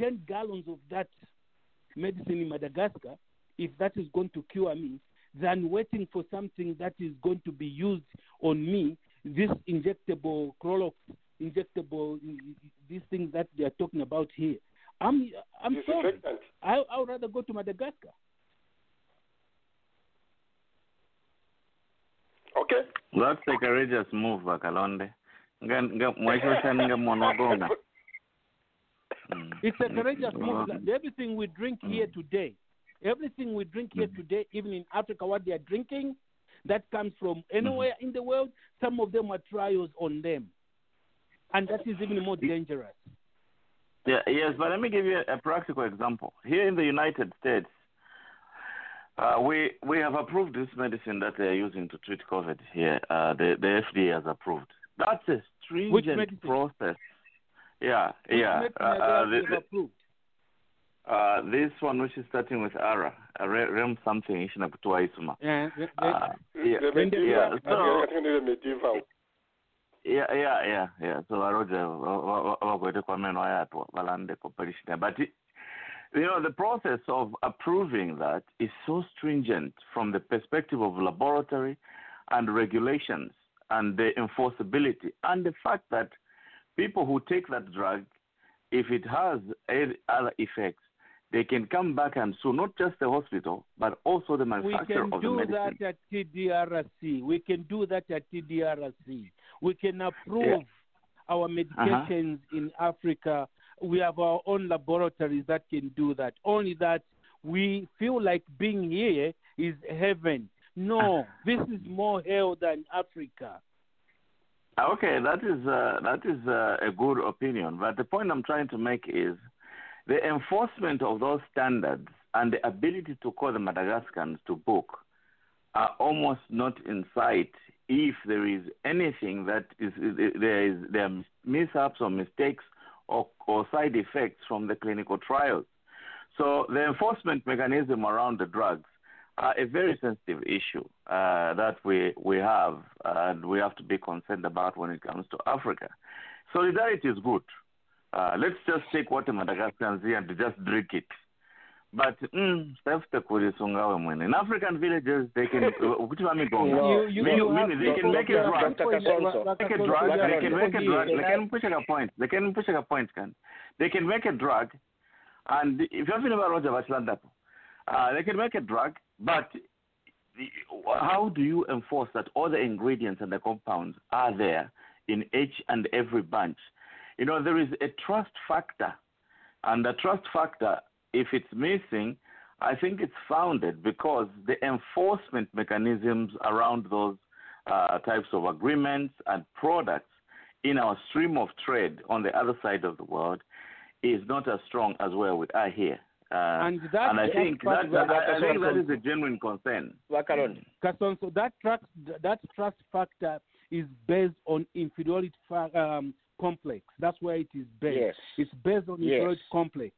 Speaker 2: 10 gallons of that medicine in Madagascar, if that is going to cure me, than waiting for something that is going to be used on me, this injectable Clorox, injectable, these things that they are talking about here. I'm, I'm sorry. I, I would rather go to Madagascar.
Speaker 3: Okay.
Speaker 10: That's a courageous move, Bakalonde. Nga nga mwaishoshani nga monogonga. Mm.
Speaker 2: It's a courageous move.
Speaker 10: Mm.
Speaker 2: Everything we drink here today, everything we drink here today, even in Africa, what they are drinking, that comes from anywhere in the world. Some of them are trials on them, and that is even more dangerous.
Speaker 10: Yeah, yes, but let me give you a, practical example. Here in the United States, uh, we we have approved this medicine that they are using to treat COVID here. Uh, the the FDA has approved. That's a stringent process. Yeah,
Speaker 2: Which
Speaker 10: yeah.
Speaker 2: medicine
Speaker 10: Uh, uh, the- the-
Speaker 2: approved?
Speaker 10: uh, this one, which is starting with ARA, uh, Re- Rem something, ishina kutua isuma.
Speaker 2: Yeah, they-
Speaker 10: Uh, yeah,
Speaker 3: The
Speaker 10: yeah.
Speaker 3: medieval.
Speaker 10: So,
Speaker 3: I think the medieval.
Speaker 10: yeah, yeah, yeah, yeah. So Roger, vagoite kwameno ayatwa valande cooperation. But it, you know, the process of approving that is so stringent from the perspective of laboratory and regulations and the enforceability and the fact that people who take that drug, if it has any other effects, they can come back and sue not just the hospital but also the manufacturer of the medicine.
Speaker 2: We can do that at TDRC. We can do that at TDRC. We can approve our
Speaker 10: Uh-huh.
Speaker 2: medications in Africa. We have our own laboratories that can do that. Only that we feel like being here is heaven. No, this is more hell than Africa.
Speaker 10: Okay, that is uh, that is uh, a good opinion, but the point I'm trying to make is the enforcement of those standards and the ability to call the Madagascans to book are almost not in sight if there is anything that is, there is there are mishaps or mistakes or, or side effects from the clinical trials. So the enforcement mechanism around the drugs are a very sensitive issue uh, that we we have and we have to be concerned about when it comes to Africa. Solidarity is good. Uh, let's just take what Madagascar Madagascans see and just drink it. But mm, self-kulisungawe mwene. In African villages, they can. Which one me
Speaker 2: You- you-
Speaker 10: Meaning-
Speaker 2: you have-
Speaker 10: meaning they can make a drug.
Speaker 1: Dr. Kasonso.
Speaker 10: Make a drug. They can make a drug. They
Speaker 1: Can
Speaker 10: can push a point. They can push a point. Can they can make a drug, and if you're feeling about Roger Vachilandapo, uh, they can make a drug, but the, how do you enforce that all the ingredients and the compounds are there in each and every bunch? You know, there is a trust factor, and the trust factor, if it's missing, I think it's founded because the enforcement mechanisms around those uh, types of agreements and products in our stream of trade on the other side of the world is not as strong as where we are here. Uh,
Speaker 2: And that-
Speaker 10: and I think
Speaker 2: part
Speaker 10: that, that- I, I think that
Speaker 2: the-
Speaker 10: is a genuine concern.
Speaker 1: Wakalonde.
Speaker 2: Kasonso, that trust that trust factor is based on inferiority um, complex. That's where it is based.
Speaker 1: Yes.
Speaker 2: It's based on
Speaker 1: Yes.
Speaker 2: inferiority complex.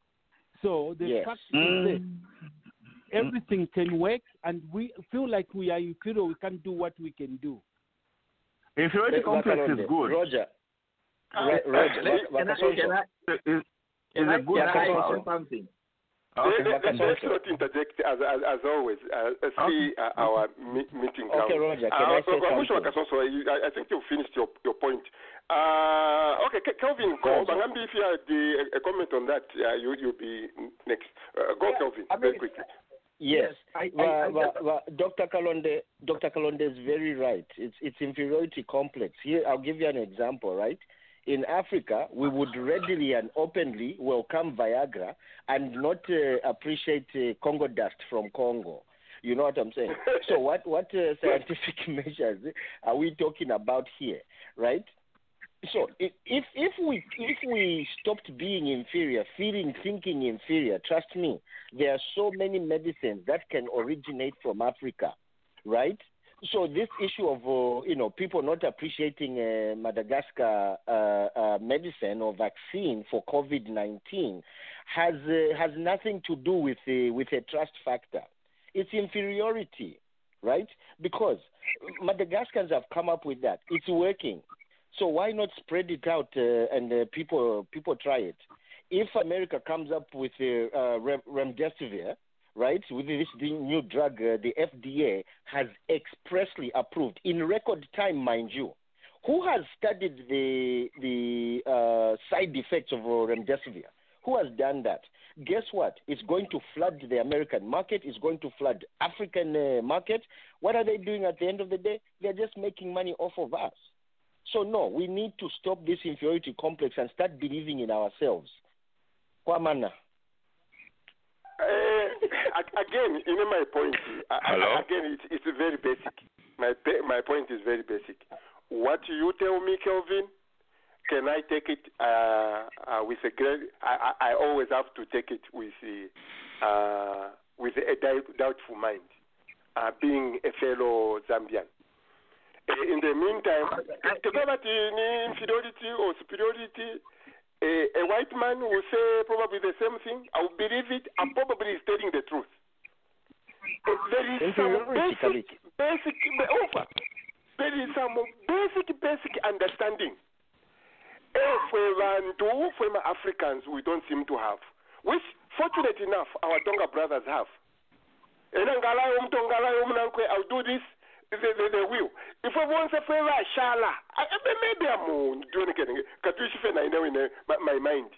Speaker 2: So the
Speaker 1: Yes.
Speaker 2: fact is this: everything can work, and we feel like we are inferior. We can't do what we can do.
Speaker 10: Inferiority complex is
Speaker 1: Wakalonde.
Speaker 10: good.
Speaker 1: Roger.
Speaker 3: Uh,
Speaker 1: Ro- Roger.
Speaker 3: let-
Speaker 1: Wa-
Speaker 6: Can I, can I,
Speaker 10: Is, is
Speaker 6: can
Speaker 10: a
Speaker 6: I,
Speaker 10: good
Speaker 6: can I
Speaker 1: Kasonso.
Speaker 6: add something?
Speaker 10: Okay.
Speaker 3: let, let, let's not interject as as, as always. Uh, uh, see uh, our me- meeting.
Speaker 1: Okay. Roger, can
Speaker 3: uh,
Speaker 1: I say
Speaker 3: Mwisho
Speaker 1: something?
Speaker 3: Wakasonso, you- I, I think you finished your your point. Uh, okay, Kelvin, go.
Speaker 1: Roger.
Speaker 3: Bangambi, if you had the, a, a comment on that, uh, you you'll be next. Uh, go,
Speaker 6: Yeah,
Speaker 3: Kelvin,
Speaker 6: I
Speaker 3: very
Speaker 6: mean,
Speaker 3: quickly.
Speaker 1: Yes,
Speaker 6: I- I-
Speaker 1: Wa-
Speaker 6: I
Speaker 1: wa-
Speaker 6: just-
Speaker 1: wa- Dr. Kalonde, Dr. Kalonde is very right. It's it's inferiority complex. Here, I'll give you an example. Right, in Africa, we would readily and openly welcome Viagra and not uh, appreciate uh, Congo dust from Congo. You know what I'm saying? so, what what uh, scientific measures are we talking about here? Right. So if if we if we stopped being inferior, feeling thinking inferior, trust me, there are so many medicines that can originate from Africa, right? So this issue of uh, you know people not appreciating uh, Madagascar uh, uh, medicine or vaccine for COVID nineteen has uh, has nothing to do with uh, with a trust factor. It's inferiority, right? Because Madagascans have come up with that. It's working. So why not spread it out and people people try it? If America comes up with uh, rem- remdesivir, right, with this new drug, uh, the FDA has expressly approved in record time, mind you. Who has studied the the uh, side effects of remdesivir? Who has done that? Guess what? It's going to flood the American market. It's going to flood African uh, market. What are they doing at the end of the day? They're just making money off of us. So no, we need to stop this inferiority complex and start believing in ourselves. Kwamana.
Speaker 3: Uh, again, you know my point.
Speaker 5: Hello?
Speaker 3: Again, it's it's very basic. My my point is very basic. What you tell me, Kelvin, can I take it uh, uh, with a great? I, I I always have to take it with a, uh, with a doubtful mind, uh, being a fellow Zambian. Uh, In the meantime, to go back inferiority or superiority, a, a white man will say probably the same thing. I will believe it. and probably is telling the truth. There is some basic, basic over. Oh, there is some basic basic understanding efwe bantu fwe ma-africans we don't seem to have which fortunate enough our tonga brothers have eh, ena ngalayo umuntu ongalayo umnankwe i'll do this they, they, will. Ifwe bonse fwe bashala I- I- maybe i'm doing again katuishife na ine wine my, my mind.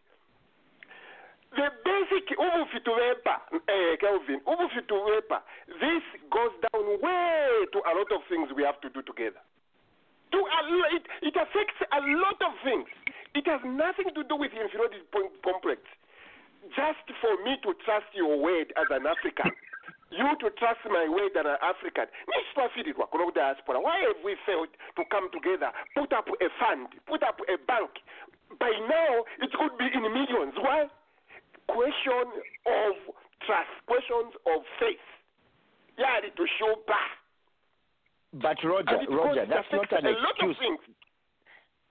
Speaker 3: The basic ubufitu bepa eh Kelvin ubufitu bepa this goes down way to a lot of things we have to do together. To a, it, it affects a lot of things. It has nothing to do with inferiority po- complex. Just for me to trust your word as an african you to trust my way that an african nisitwafirirwa kuno diaspora why have we failed to come together put up a fund put up a bank by now it could be in millions why question of trust, questions of faith. Yali to show back.
Speaker 1: But Roger, Roger, that's not an
Speaker 3: a lot of
Speaker 1: excuse.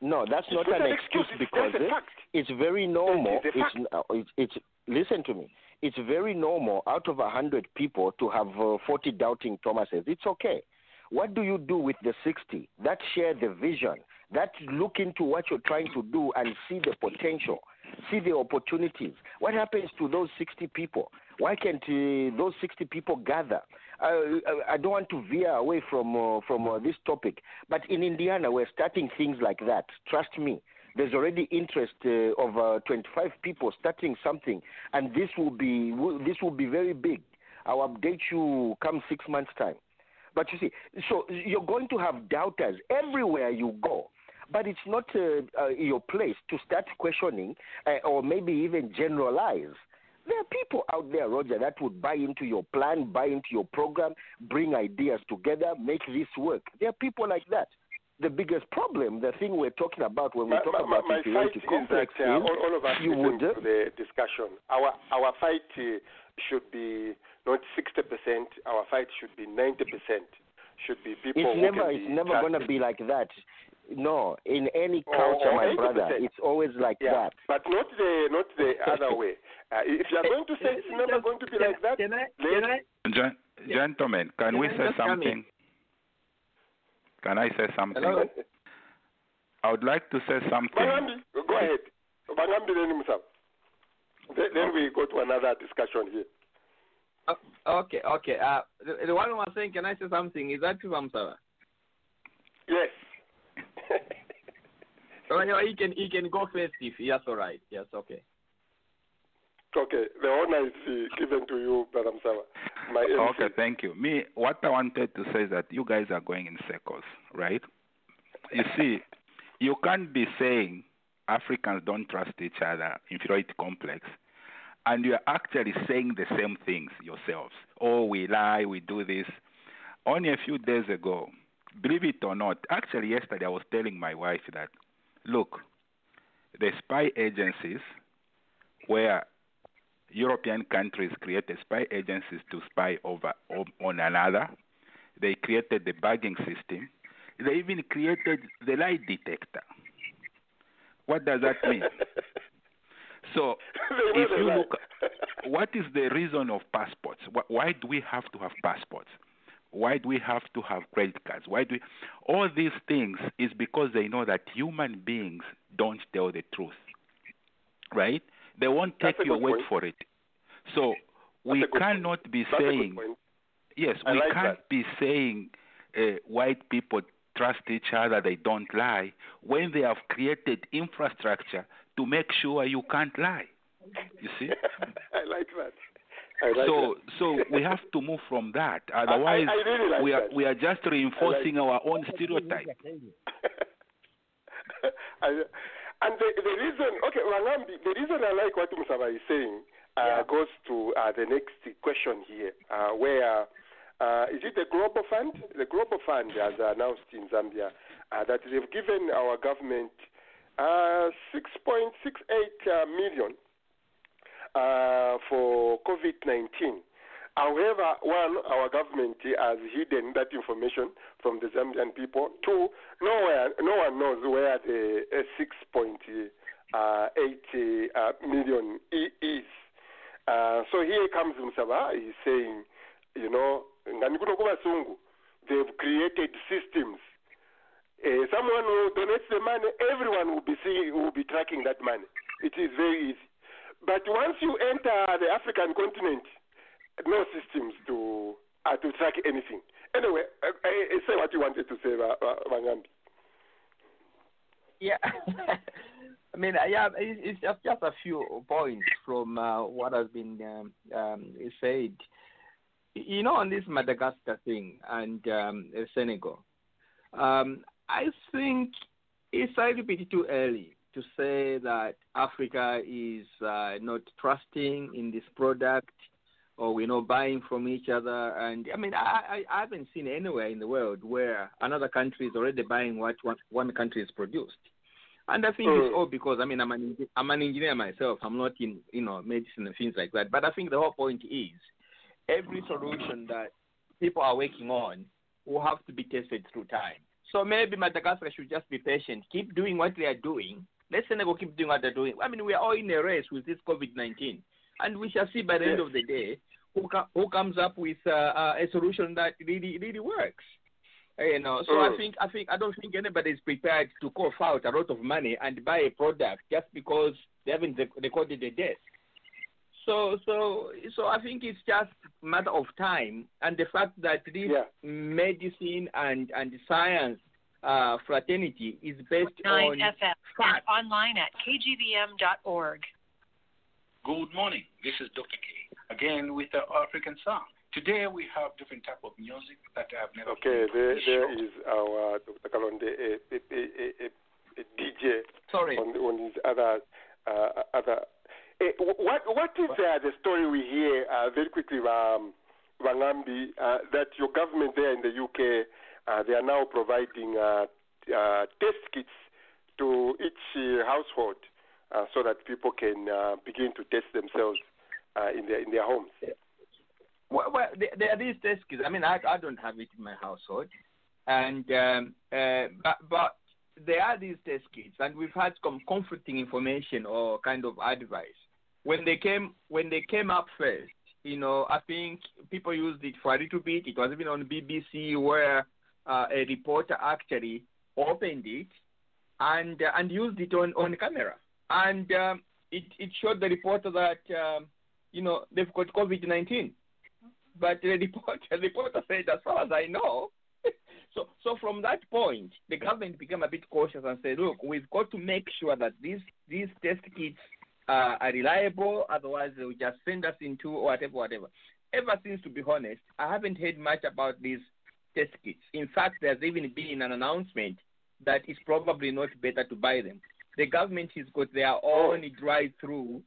Speaker 1: No, that's
Speaker 3: It's
Speaker 1: not
Speaker 3: not
Speaker 1: an
Speaker 3: an
Speaker 1: excuse
Speaker 3: excuse,
Speaker 1: because
Speaker 3: fact.
Speaker 1: it's very normal.
Speaker 3: It is a
Speaker 1: It's, uh, it's it's listen to me. It's very normal out of a hundred people to have uh, forty doubting Thomases. It's okay. What do you do with the sixty that share the vision, that look into what you're trying to do and see the potential, see the opportunities? What happens to those sixty people? Why can't uh, those sixty people gather? I- I don't want to veer away from uh, from uh, this topic, but in Indiana we're starting things like that. Trust me. There's already interest uh, of uh, 25 people starting something, and this will be this will be very big. I'll update you come six months time. But you see, so you're going to have doubters everywhere you go. But it's not uh, uh, your place to start questioning uh, or maybe even generalize. There are people out there, Roger, that would buy into your plan, buy into your program, bring ideas together, make this work. There are people like that. The biggest problem, the thing we're talking about when we
Speaker 3: My,
Speaker 1: talk
Speaker 3: my,
Speaker 1: about
Speaker 3: my, my fight
Speaker 1: inferiority
Speaker 3: is that uh, all, all of us
Speaker 1: you
Speaker 3: listen
Speaker 1: would uh,
Speaker 3: to the discussion. Our our fight uh, should be not 60%. Our fight should be 90%. Should be people
Speaker 1: it's
Speaker 3: who
Speaker 1: never
Speaker 3: can
Speaker 1: it's
Speaker 3: be
Speaker 1: never gonna be like that. No, in any
Speaker 3: Or-
Speaker 1: culture,
Speaker 3: or
Speaker 1: my brother, it's always like
Speaker 3: yeah,
Speaker 1: that.
Speaker 3: but not the not the other way. Uh, if you are going to say it's never going to be like that,
Speaker 6: Can I?
Speaker 3: then
Speaker 6: Can I?
Speaker 5: Gentlemen, can
Speaker 6: Can
Speaker 5: we say
Speaker 6: just come in?
Speaker 5: something? Can I say something?
Speaker 6: Hello?
Speaker 5: I would like to say something.
Speaker 3: Bangambi, go ahead. Bangambi then. Then, then we go to another discussion here.
Speaker 6: Oh, okay, okay. Uh, the, the one who was saying, can I say something? Is that true, Amsawa?
Speaker 3: Yes.
Speaker 6: Oh, yeah, he can he can go first if yes, all right. Yes, okay.
Speaker 3: Okay, the honor is uh, given to you, Madam Sawa. My MC.
Speaker 5: Okay, thank you. Me, what I wanted to say is that you guys are going in circles, right? You see, you can't be saying Africans don't trust each other, inferiority complex, and you're actually saying the same things yourselves. Oh, we lie, we do this. Only a few days ago, believe it or not, actually yesterday I was telling my wife that, look, the spy agencies where European countries created spy agencies to spy over on, another. They created the bagging system. They even created the lie detector. What does that mean? so, if you look, what is the reason of passports? Why do we have to have passports? Why do we have to have credit cards? Why do we, all these things is because they know that human beings don't tell the truth, right? They won't take your word
Speaker 3: point.
Speaker 5: for it. So we cannot be
Speaker 3: That's
Speaker 5: saying yes,
Speaker 3: I
Speaker 5: we
Speaker 3: like
Speaker 5: can't
Speaker 3: that.
Speaker 5: be saying uh, white people trust each other, they don't lie, when they have created infrastructure to make sure you can't lie. You see?
Speaker 3: I like that. Like
Speaker 5: so
Speaker 3: that.
Speaker 5: so we have to move from that. Otherwise,
Speaker 3: I really like
Speaker 5: we are
Speaker 3: that.
Speaker 5: we are just reinforcing our own stereotype.
Speaker 3: I, and the, the reason, okay, Wangambi, the reason I like what Musawa is saying uh, goes to uh, the next question here, uh, where uh, is it the Global Fund? The Global Fund has announced in Zambia uh, that they've given our government uh, 6.68 uh, million uh, for COVID-19. However, one, our government has hidden that information from the Zambian people. Two, nowhere, no one knows where the uh, 6.8 uh, million i- is. Uh, so here comes Musawa. He's saying, you know, they've created systems uh, someone who donates the money, everyone will be seeing, will be tracking that money. It is very easy. But once you enter the African continent, no systems to uh, to track anything. Anyway, uh, uh, say what you wanted to say, Vangambi.
Speaker 6: Yeah. I mean, yeah, it's just, just a few points from uh, what has been um, um, said. You know, on this Madagascar thing and um, Senegal, um, I think it's a little bit too early to say that Africa is uh, not trusting in this product or we're not buying from each other. And I mean, I, I, I haven't seen anywhere in the world where another country is already buying what one, one country has produced. And I think it's mm. all because I mean I'm an I'm an engineer myself. I'm not in you know medicine and things like that. But I think the whole point is every solution that people are working on will have to be tested through time. So maybe Madagascar should just be patient, keep doing what they are doing. Let Senegal keep doing what they're doing. I mean, we are all in a race with this COVID 19, and we shall see by the yes. end of the day who, who comes up with uh, uh, a solution that really really works. You know, so mm. I think I think I don't think anybody is prepared to cough out a lot of money and buy a product just because they haven't recorded a death. So so so I think it's just a matter of time and the fact that this yeah. medicine and and science uh, fraternity is based on
Speaker 11: FM
Speaker 6: fact.
Speaker 11: online at kgbm.org.
Speaker 12: Good morning. This is Dr. K again with the African song. Today we have different type of music that I've never.
Speaker 3: Okay, there, there is our Dr. Kalonde, a, a, a, a, DJ.
Speaker 6: Sorry.
Speaker 3: On, on his other uh, other. Uh, what what is uh, the story we hear uh, very quickly, um, Vangambi, uh, that your government there in the UK uh, they are now providing uh, uh, test kits to each uh, household uh, so that people can uh, begin to test themselves uh, in their in their homes.
Speaker 6: Well, well there are these test kits. I mean, I, I don't have it in my household, and um, uh, but, but there are these test kits, and we've had some comforting information or kind of advice when they came when they came up first. You know, I think people used it for a little bit. It was even on BBC where uh, a reporter actually opened it and uh, and used it on on camera, and um, it it showed the reporter that um, you know they've got COVID nineteen but the reporter, the reporter said, as far as I know, so so from that point, the government became a bit cautious and said, look, we've got to make sure that these these test kits uh, are reliable, otherwise they'll just send us into whatever, whatever. Ever since, to be honest, I haven't heard much about these test kits. In fact, there's even been an announcement that it's probably not better to buy them. The government has got their own drive-through,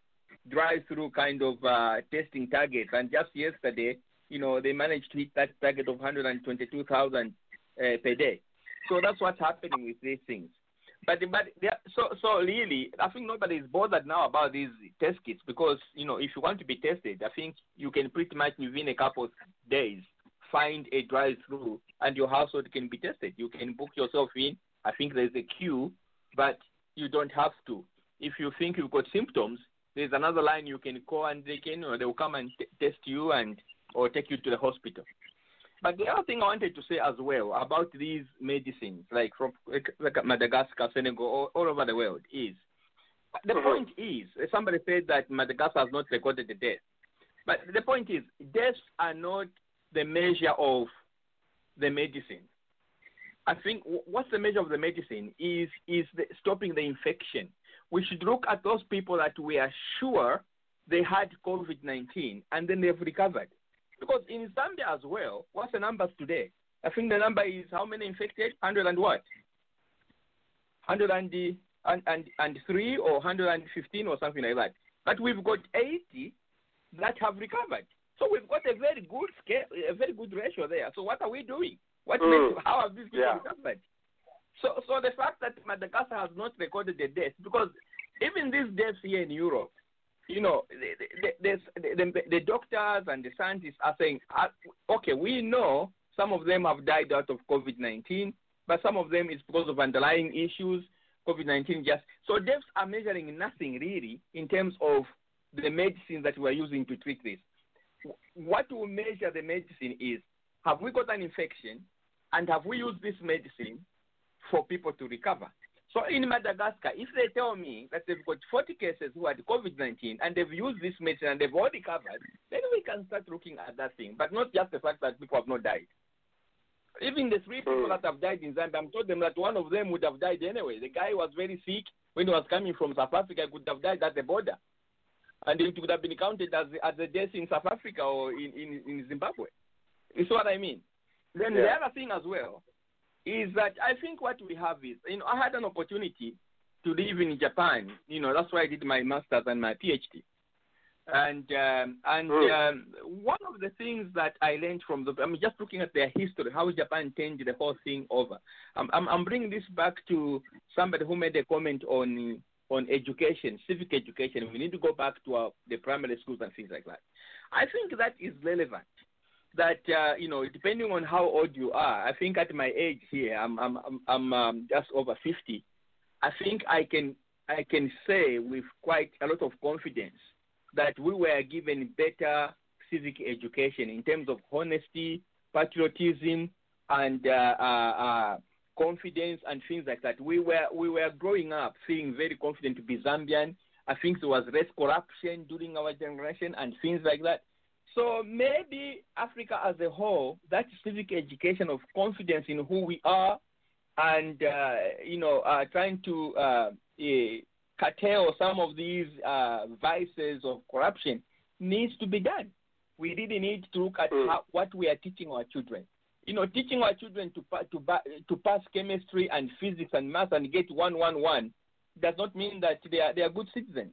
Speaker 6: drive-through kind of uh, testing targets, and just yesterday you know, they managed to hit that target of 122,000 uh, per day. So that's what's happening with these things. But but so so really, I think nobody is bothered now about these test kits because you know if you want to be tested, I think you can pretty much within a couple of days find a drive-through and your household can be tested. You can book yourself in. I think there's a queue, but you don't have to. If you think you've got symptoms, there's another line you can call and they can or they'll come and t- test you and or take you to the hospital. But the other thing I wanted to say as well about these medicines, like from like Madagascar, Senegal, all, all over the world, is the mm-hmm. point is somebody said that Madagascar has not recorded the death, but the point is deaths are not the measure of the medicine. I think what's the measure of the medicine is is the, stopping the infection. We should look at those people that we are sure they had COVID nineteen and then they've recovered. Because in Zambia as well, what's the numbers today? I think the number is how many infected? 100 and what? 100 and, and, and, and 3 or 115 or something like that. But we've got 80 that have recovered. So we've got a very good scale, a very good ratio there. So what are we doing? What mm. makes, how have these people yeah. recovered? So, so the fact that Madagascar has not recorded the deaths, because even these deaths here in Europe, you know, the, the, the, the, doctors and the scientists are saying, uh, okay, we know some of them have died out of COVID 19, but some of them is because of underlying issues. COVID 19 just. So deaths are measuring nothing really in terms of the medicine that we're using to treat this. What will measure the medicine is have we got an infection and have we used this medicine for people to recover. So in Madagascar, if they tell me that they've got 40 cases who had COVID-19 and they've used this medicine and they've already recovered, then we can start looking at that thing. But not just the fact that people have not died. Even the three people hmm. that have died in Zambia, I'm told them that one of them would have died anyway. The guy was very sick when he was coming from South Africa, he could have died at the border. And it would have been counted as, as a death in South Africa or in, in, in Zimbabwe. You see what I mean? Then the other thing as well is that I think what we have is, you know, I had an opportunity to live in Japan. You know, that's why I did my master's and my PhD. And um, and um, one of the things that I learned from the, I'm just looking at their history, how Japan changed the whole thing over. I'm, I'm, I'm bringing this back to somebody who made a comment on on education, civic education. We need to go back to our, the primary schools and things like that. I think that is relevant. That uh, you know, depending on how old you are, I think at my age here, I'm I'm I'm, I'm um, just over fifty. I think I can I can say with quite a lot of confidence that we were given better civic education in terms of honesty, patriotism, and uh, uh, uh, confidence and things like that. We were we were growing up feeling very confident to be Zambian. I think there was less corruption during our generation and things like that. So maybe Africa as a whole, that civic education of confidence in who we are, and uh, you know, uh, trying to uh, eh, curtail some of these uh, vices of corruption needs to be done. We really need to look at how, what we are teaching our children. You know, teaching our children to to to pass chemistry and physics and math and get one one one does not mean that they are they are good citizens.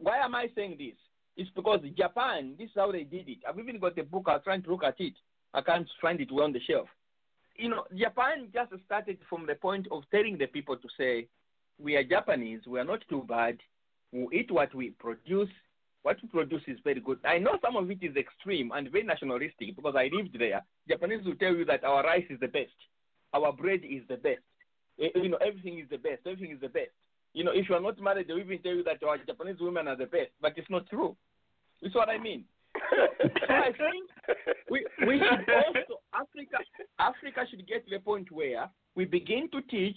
Speaker 6: Why am I saying this? It's because Japan, this is how they did it. I've even got a book. I'm trying to look at it. I can't find it well on the shelf. You know, Japan just started from the point of telling the people to say, we are Japanese. We are not too bad. We eat what we produce. What we produce is very good. I know some of it is extreme and very nationalistic because I lived there. Japanese will tell you that our rice is the best, our bread is the best. You know, everything is the best. Everything is the best. You know, if you are not married, they will even tell you that our Japanese women are the best, but it's not true. You see what I mean? so I think we we should also Africa Africa should get to the point where we begin to teach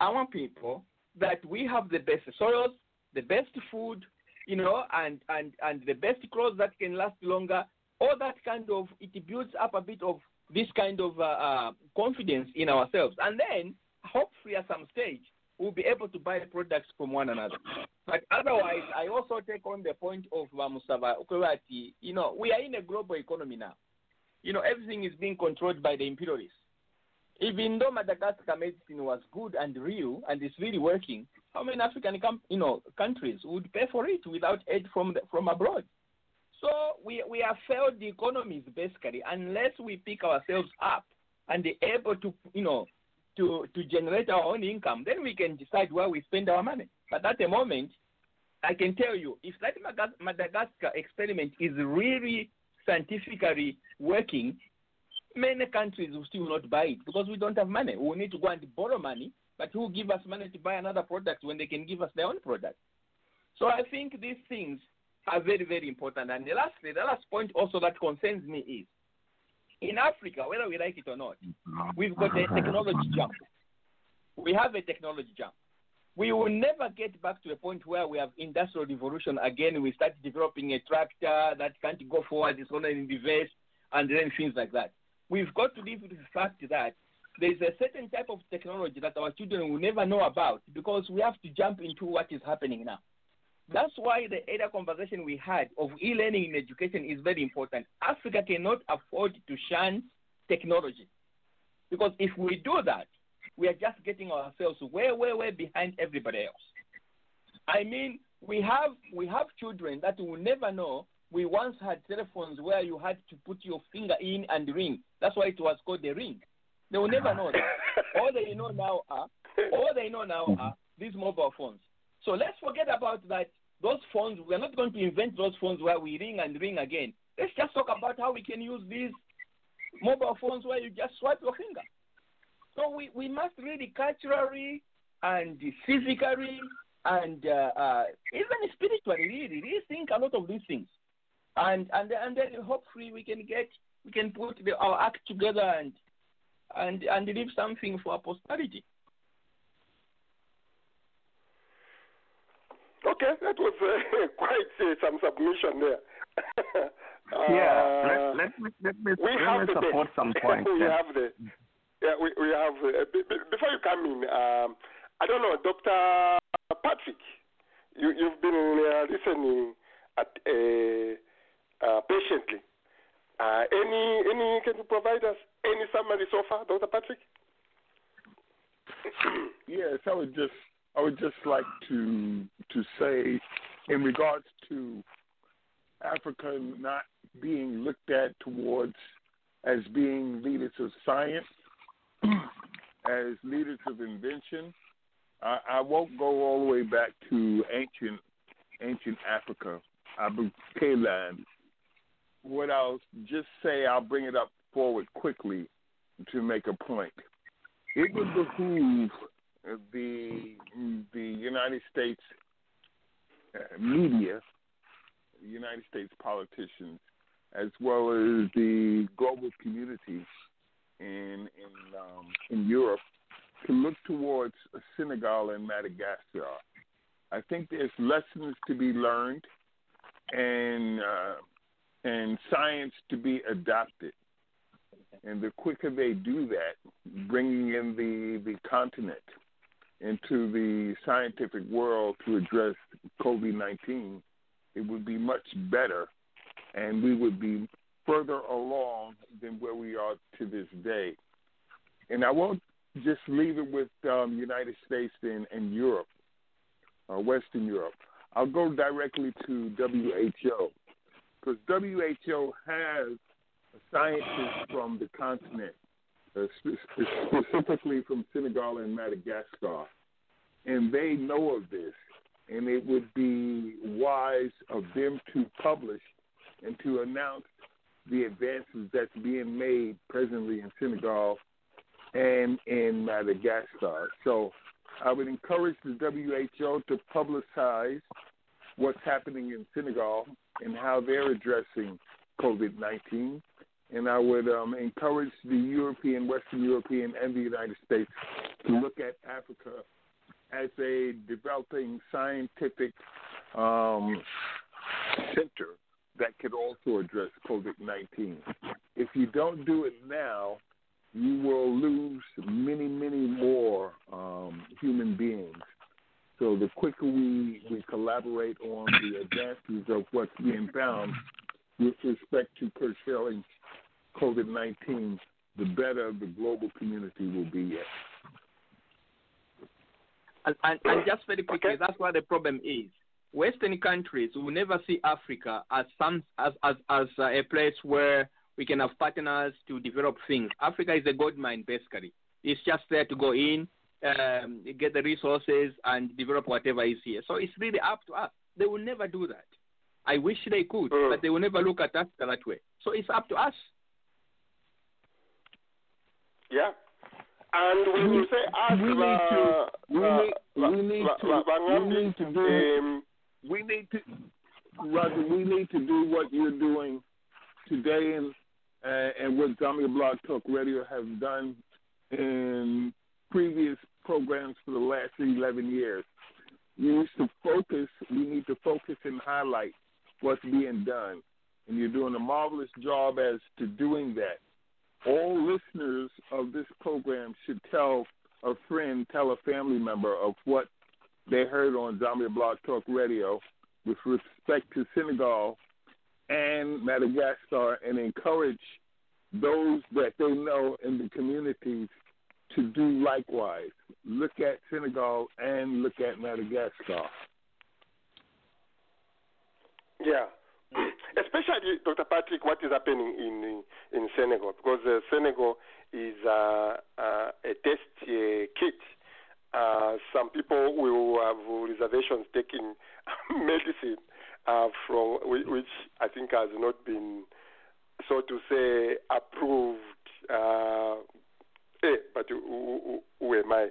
Speaker 6: our people that we have the best soils, the best food, you know, and and and the best clothes that can last longer. All that kind of it builds up a bit of this kind of uh, uh, confidence in ourselves, and then hopefully at some stage we'll be able to buy products from one another. But otherwise, I also take on the point of uh, Musawa Okwati. You know, we are in a global economy now. You know, everything is being controlled by the imperialists. Even though Madagascar medicine was good and real and is really working, how many African com- you know countries would pay for it without aid from the, from abroad? So we we are failed the economies basically unless we pick ourselves up and be able to you know to to generate our own income, then we can decide where we spend our money. But at the moment, I can tell you, if that Madagascar experiment is really scientifically working, many countries will still not buy it because we don't have money. We need to go and borrow money, but who will give us money to buy another product when they can give us their own product? So I think these things are very, very important. And the last, the last point also that concerns me is, in Africa, whether we like it or not, mm-hmm. we've got a mm-hmm. technology jump. We have a technology jump. We will never get back to a point where we have industrial revolution again. We start developing a tractor that can't go forward, it's only in reverse, and then things like that. We've got to live with the fact that there's a certain type of technology that our children will never know about because we have to jump into what is happening now. That's why the earlier conversation we had of e-learning in education is very important. Africa cannot afford to shun technology because if we do that, we are just getting ourselves way, way, way behind everybody else. I mean, we have we have children that will never know. We once had telephones where you had to put your finger in and ring. That's why it was called the ring. They will never know that. all they know now are all they know now mm-hmm. are these mobile phones. So let's forget about that. Those phones, we're not going to invent those phones where we ring and ring again. Let's just talk about how we can use these mobile phones where you just swipe your finger. So we, we must really culturally and physically and uh, uh, even spiritually really rethink a lot of these things, and and and then hopefully we can get we can put the, our act together and and and leave something for our posterity.
Speaker 3: Okay, that was uh, quite uh, some submission there.
Speaker 10: yeah, let, let me let me,
Speaker 3: we
Speaker 10: let
Speaker 3: have
Speaker 10: me
Speaker 3: the
Speaker 10: support
Speaker 3: date.
Speaker 10: some points.
Speaker 3: we
Speaker 10: then.
Speaker 3: have the yeah we we have uh, b- b- before you come in. Um, I don't know, Doctor Patrick. You you've been uh, listening at uh, uh, patiently. Uh, any any can you provide us any summary so far, Doctor Patrick?
Speaker 4: yes, I would just I would just like to to say in regards to Africa not being looked at towards as being leaders of science, as leaders of invention. I, I won't go all the way back to ancient ancient Africa, Abu Kaland. What I'll just say, I'll bring it up forward quickly to make a point. It would behoove the the United States uh, media, United States politicians, as well as the global community in in um, in Europe, to look towards Senegal and Madagascar. I think there's lessons to be learned, and uh, and science to be adopted. And the quicker they do that, bringing in the the continent into the scientific world to address COVID 19, it would be much better and we would be further along than where we are to this day. And I won't just leave it with um, United States and, and Europe, uh, Western Europe. I'll go directly to WHO because WHO has scientists from the continent Uh, specifically from Senegal and Madagascar, and they know of this, and it would be wise of them to publish and to announce the advances that's being made presently in Senegal and in Madagascar. So I would encourage the WHO to publicize what's happening in Senegal and how they're addressing COVID 19 and I would um, encourage the European, Western European, and the United States to look at Africa as a developing scientific um, center that could also address COVID 19. If you don't do it now, you will lose many, many more um, human beings. So the quicker we, we collaborate on the advances of what's being found with respect to curtailing COVID 19, the better the global community will be at.
Speaker 6: And, and, and just very quickly, that's what the problem is. Western countries will never see Africa as some as as, as uh, a place where we can have partners to develop things. Africa is a gold mine, basically. It's just there to go in, um, get the resources, and develop whatever is here. So it's really up to us. They will never do that. I wish they could, but they will never look at Africa that way. So it's up to us.
Speaker 3: Yeah. And when you say us,
Speaker 4: we need to we
Speaker 3: uh,
Speaker 4: need we need to we need to do
Speaker 3: um,
Speaker 4: we need to Roger we need to do what you're doing today and uh, and what Zambia Blog Talk Radio has done in previous programs for the last 11 years. We need to focus. We need to focus and highlight what's being done, and you're doing a marvelous job as to doing that all listeners of this program should tell a friend, tell a family member of what they heard on Zambia Blog Talk Radio with respect to Senegal and Madagascar and encourage those that they know in the communities to do likewise. Look at Senegal and look at Madagascar.
Speaker 3: Yeah. Especially, Dr. Patrick, what is happening in in Senegal because uh, Senegal is uh, uh, a test uh, kit. Uh, some people will have reservations taking medicine uh, from which I think has not been, so to say, approved. Eh, but who, who, who am I?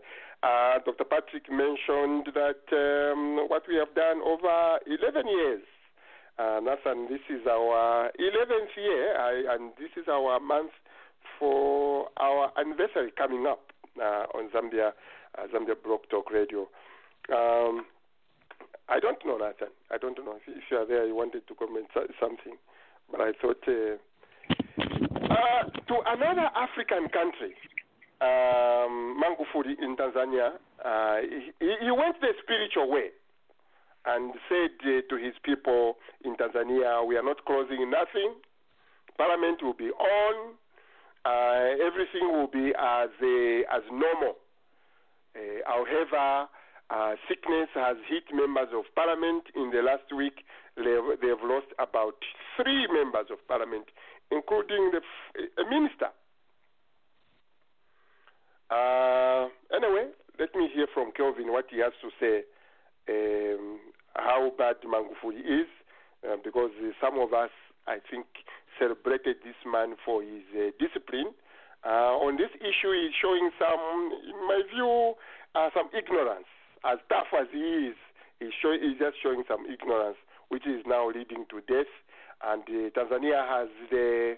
Speaker 3: Dr. Patrick mentioned that um, what we have done over 11 years uh, Nathan, this is our 11th year, I, and this is our month for our anniversary coming up uh, on Zambia uh, Zambia Blog Talk Radio. Um, I don't know, Nathan. I don't know if, if you are there. You wanted to comment something, but I thought uh, uh, to another African country, um, Magufuli in Tanzania, uh, he, he went the spiritual way and said uh, to his people in Tanzania, "We are not closing nothing. Parliament will be on. Uh, everything will be as uh, as normal." Uh, however, uh, sickness has hit members of parliament in the last week. They've, lost about three members of parliament, including the minister. Uh, anyway, let me hear from Kelvin what he has to say. Um, how bad Magufuli is, uh, because some of us, I think, celebrated this man for his uh, discipline. Uh, on this issue, he's showing some, in my view, uh, some ignorance. As tough as he is, he's, show, he's just showing some ignorance, which is now leading to death. And uh, Tanzania has the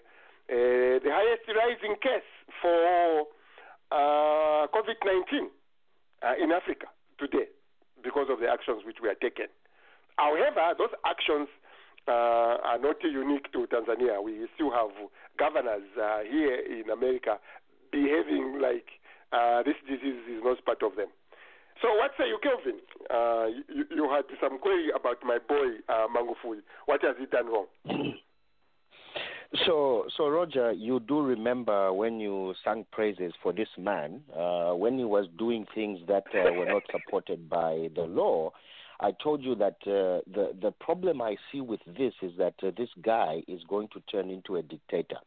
Speaker 3: uh, the highest rising case for uh, COVID-19 uh, in Africa today because of the actions which we are taking. However, those actions uh, are not unique to Tanzania. We still have governors uh, here in America behaving like uh, this disease is not part of them. So what say you, Kelvin? Uh, you, you had some query about my boy uh, Magufuli. What has he done wrong?
Speaker 1: So, so Roger, you do remember when you sang praises for this man uh, when he was doing things that uh, were not supported by the law. I told you that uh, the the problem I see with this is that uh, this guy is going to turn into a dictator.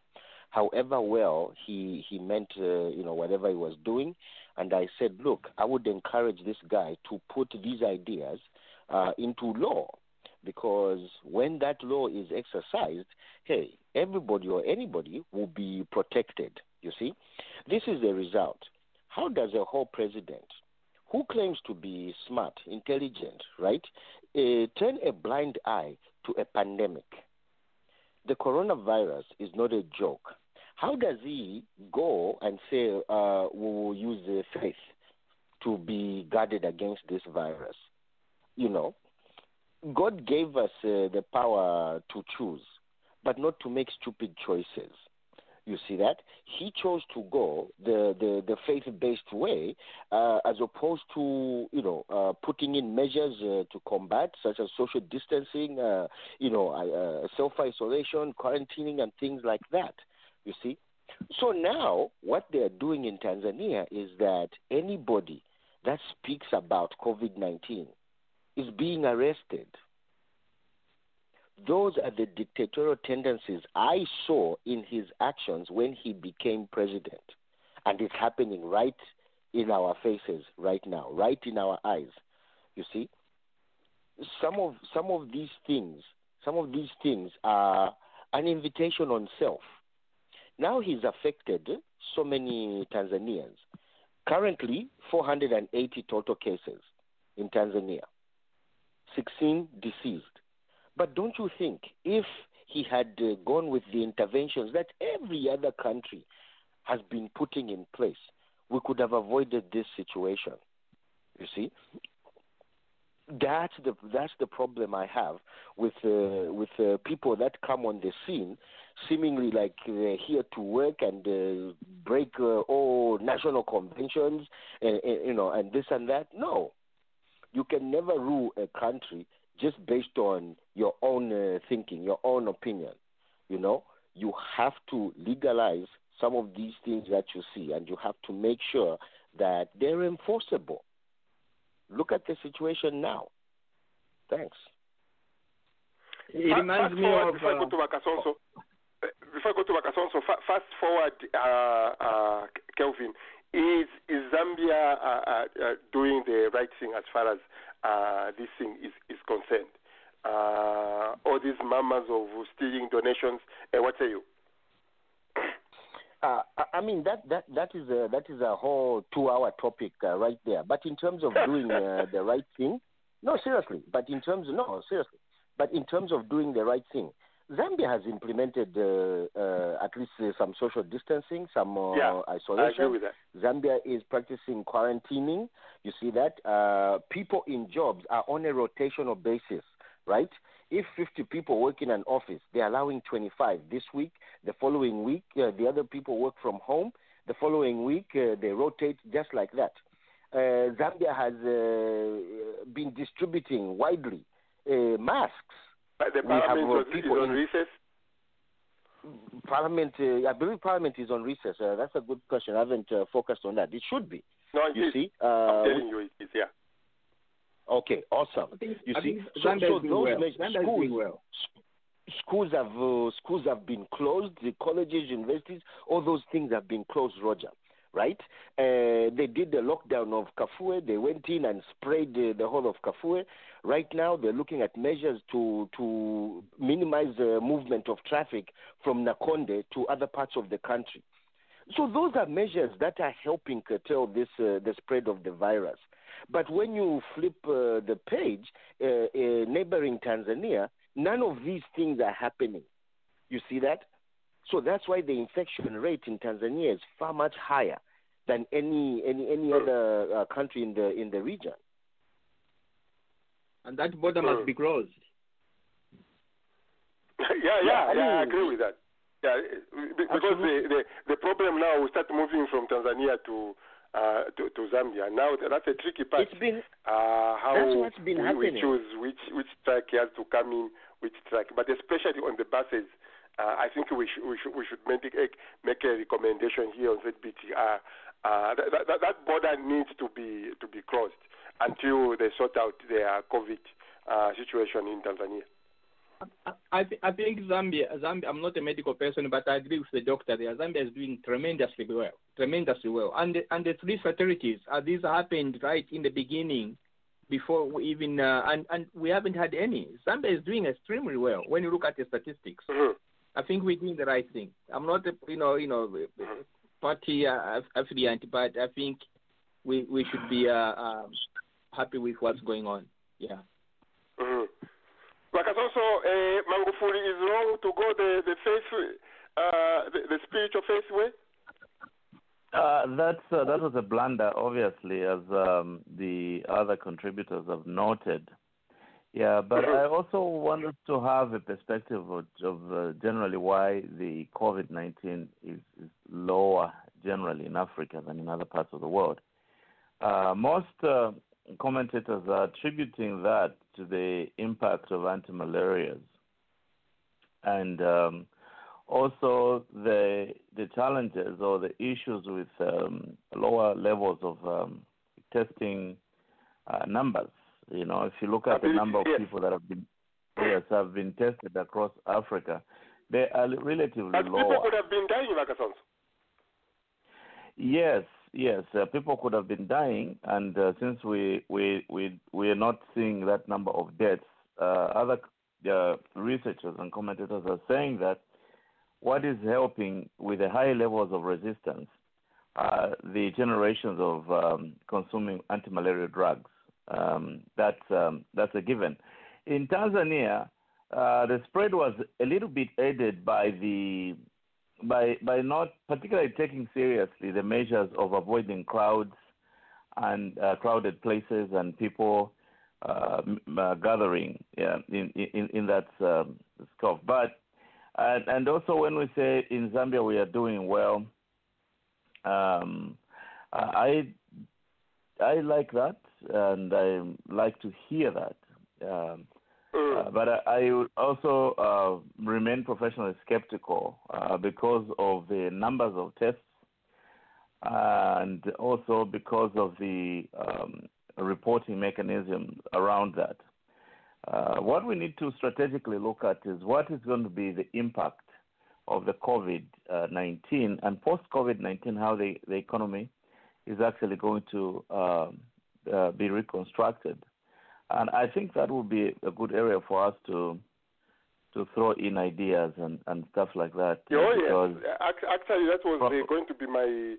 Speaker 1: However well he he meant uh, you know whatever he was doing, and I said, look, I would encourage this guy to put these ideas uh, into law because when that law is exercised, hey, everybody or anybody will be protected. You see, this is the result. How does a whole president who claims to be smart, intelligent, right, uh, turn a blind eye to a pandemic? The coronavirus is not a joke. How does he go and say uh, we will use faith to be guarded against this virus? You know, God gave us uh, the power to choose, but not to make stupid choices. You see that he chose to go the the, the faith based way, uh, as opposed to you know uh, putting in measures uh, to combat, such as social distancing, uh, you know, uh, self isolation, quarantining, and things like that. You see, so now what they are doing in Tanzania is that anybody that speaks about COVID nineteen is being arrested. Those are the dictatorial tendencies I saw in his actions when he became president. And it's happening right in our faces right now, right in our eyes. You see? Some of some of these things, some of these things are an invitation on self. Now he's affected so many Tanzanians. Currently, 480 total cases in Tanzania. 16 deceased. But don't you think if he had uh, gone with the interventions that every other country has been putting in place, we could have avoided this situation? You see? That's the that's the problem I have with uh, with uh, people that come on the scene, seemingly like they're here to work and uh, break uh, all national conventions, and, you know, and this and that. No, you can never rule a country just based on your own uh, thinking, your own opinion. You know, you have to legalize some of these things that you see, and you have to make sure that they're enforceable. Look at the situation now. Thanks.
Speaker 3: It fa- reminds me forward, of. Before uh, I go to Wakasonso, uh, before I go to Wakasonso, fa- fast forward, uh, uh, Kelvin, is is Zambia uh, uh, doing the right thing as far as this thing is is concerned? all these mamas of stealing donations, what say you?
Speaker 1: Uh, I mean that that that is a that is a whole two-hour topic uh, right there. But in terms of doing uh, the right thing, no, seriously. But in terms of, no, seriously. But in terms of doing the right thing, Zambia has implemented uh, uh, at least uh, some social distancing, some uh,
Speaker 3: Yeah,
Speaker 1: isolation.
Speaker 3: I agree with that.
Speaker 1: Zambia is practicing quarantining. You see that uh, people in jobs are on a rotational basis, right? If 50 people work in an office, they're allowing 25 this week. The following week, uh, the other people work from home. The following week, uh, they rotate just like that. Uh, Zambia has uh, been distributing widely uh, masks.
Speaker 3: But the
Speaker 1: We have,
Speaker 3: parliament
Speaker 1: uh,
Speaker 3: was, is
Speaker 1: people
Speaker 3: on
Speaker 1: in-
Speaker 3: recess.
Speaker 1: Parliament, uh, I believe Parliament is on recess. Uh, that's a good question. I haven't uh, focused on that. It should be.
Speaker 3: No, it
Speaker 1: you
Speaker 3: is.
Speaker 1: see,
Speaker 3: I'm
Speaker 1: uh,
Speaker 3: telling you, it is. Yeah.
Speaker 1: Okay, awesome. you
Speaker 6: I
Speaker 1: see,
Speaker 6: think
Speaker 1: so, so those
Speaker 6: well.
Speaker 1: measures-
Speaker 6: Zambia is
Speaker 1: schools,
Speaker 6: well.
Speaker 1: schools have uh, schools have been closed. The colleges, universities, all those things have been closed. Roger, right? Uh, they did the lockdown of Kafue. They went in and sprayed uh, the whole of Kafue. Right now, they're looking at measures to to minimize the movement of traffic from Nakonde to other parts of the country. So those are measures that are helping curtail this uh, the spread of the virus. But when you flip uh, the page, uh, uh, neighboring Tanzania, none of these things are happening. You see that? So that's why the infection rate in Tanzania is far much higher than any any any other uh, country in the in the region.
Speaker 6: And that border must be closed.
Speaker 3: yeah, yeah,
Speaker 1: Yeah, I
Speaker 3: agree with that. Yeah, be- because the, the the problem now we start moving from Tanzania to uh, to, to Zambia. Now that's a tricky part.
Speaker 1: It's been
Speaker 3: uh, how
Speaker 1: that's what's been
Speaker 3: we,
Speaker 1: happening.
Speaker 3: we choose which which track has to come in, which track. But especially on the buses, uh, I think we should we should we should make a, make a recommendation here on ZBT. Uh, uh, that, that, that border needs to be to be closed until they sort out their COVID uh, situation in Tanzania.
Speaker 6: I, th- I think Zambia, Zambia, I'm not a medical person, but I agree with the doctor there. Zambia is doing tremendously well, tremendously well. And the, and the three fatalities, uh, these happened right in the beginning, before we even, uh, and, and we haven't had any. Zambia is doing extremely well when you look at the statistics. I think we're doing the right thing. I'm not, a, you know, you know, party uh, affiliate, but I think we we should be uh, um, happy with what's going on. Yeah.
Speaker 3: Mm-hmm. Because also, uh, Magufuli is wrong to go the the faith, uh, the, the spiritual faith way.
Speaker 10: Uh, that's uh, that was a blunder, obviously, as um, the other contributors have noted. Yeah, but I also wanted to have a perspective of, of uh, generally why the COVID nineteen is, is lower generally in Africa than in other parts of the world. Uh, most uh, commentators are attributing that to the impact of anti-malarials and um, also the the challenges or the issues with um, lower levels of um, testing uh, numbers. You know, if you look at the number of people that have been yes have been tested across Africa, they are relatively low.
Speaker 3: people could have been dying.
Speaker 10: Yes, yes. Uh, people could have been dying, and uh, since we we we we are not seeing that number of deaths, uh, other uh, researchers and commentators are saying that what is helping with the high levels of resistance are the generations of um, consuming anti-malaria drugs. Um, that's um, that's a given. In Tanzania, uh, the spread was a little bit aided by the by by not particularly taking seriously the measures of avoiding crowds and uh, crowded places and people uh, uh, gathering yeah, in, in in that um, scope. But and, and also when we say in Zambia we are doing well, um, I I like that and I like to hear that. Um, uh, but I, I also uh, remain professionally skeptical uh, because of the numbers of tests and also because of the um, reporting mechanism around that. Uh, what we need to strategically look at is what is going to be the impact of the COVID 19 and post COVID 19, how the, the economy is actually going to uh, be reconstructed. And I think that would be a good area for us to to throw in ideas and, and stuff like that.
Speaker 3: Oh yes, actually that was uh, going to be my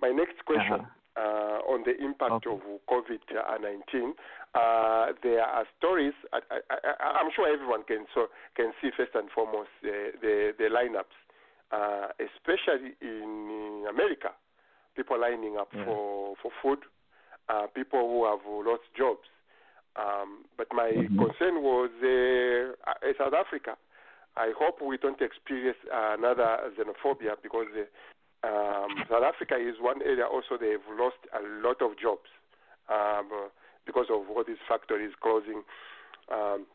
Speaker 3: my next question.
Speaker 10: Uh-huh.
Speaker 3: uh, on the impact of COVID 19. Uh, there are stories, I, I, am sure everyone can, so, can see first and foremost the, the, the lineups, uh, especially in America. People lining up
Speaker 13: Yeah.
Speaker 3: for, for food, uh, people who have lost jobs. Um, but my
Speaker 13: Mhm.
Speaker 3: concern was uh, uh, South Africa. I hope we don't experience another xenophobia because uh, um, South Africa is one area also they've lost a lot of jobs um, uh, because of all these factories closing. Um,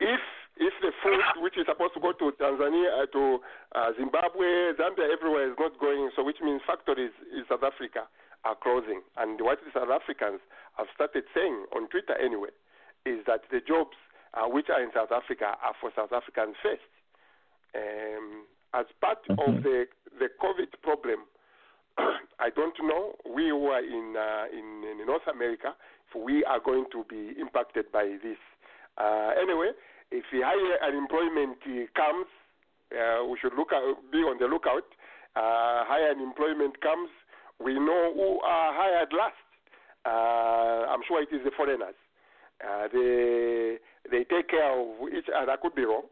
Speaker 3: if if the food which is supposed to go to Tanzania, uh, to uh, Zimbabwe, Zambia, everywhere is not going, so which means factories in South Africa are closing. And what the South Africans have started saying on Twitter anyway is that the jobs uh, which are in South Africa are for South Africans first. Um, as part of the the COVID problem, I don't know. We were in, uh, in in North America, if we are going to be impacted by this. Uh, anyway, if the higher unemployment uh, comes, uh, we should look at, be on the lookout. Uh, higher unemployment comes, we know who are hired last. Uh, I'm sure it is the foreigners. Uh, they they take care of each other. I could be wrong.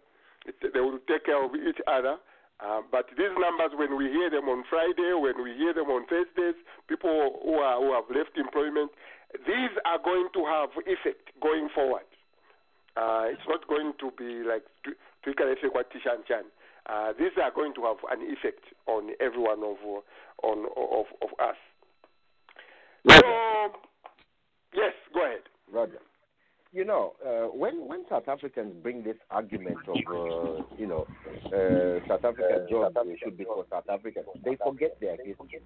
Speaker 3: It, they will take care of each other. Uh, but these numbers, when we hear them on Friday, when we hear them on Thursdays, people who are who have left employment, these are going to have effect going forward. Uh, it's not going to be like Twika what Tishan Chan. Uh, these are going to have an effect on every one of uh, on of of us. So, yes, go ahead.
Speaker 1: Roger. You know, uh, when when South Africans bring this argument of uh, you know uh, South African jobs should be for South Africans, they forget their history,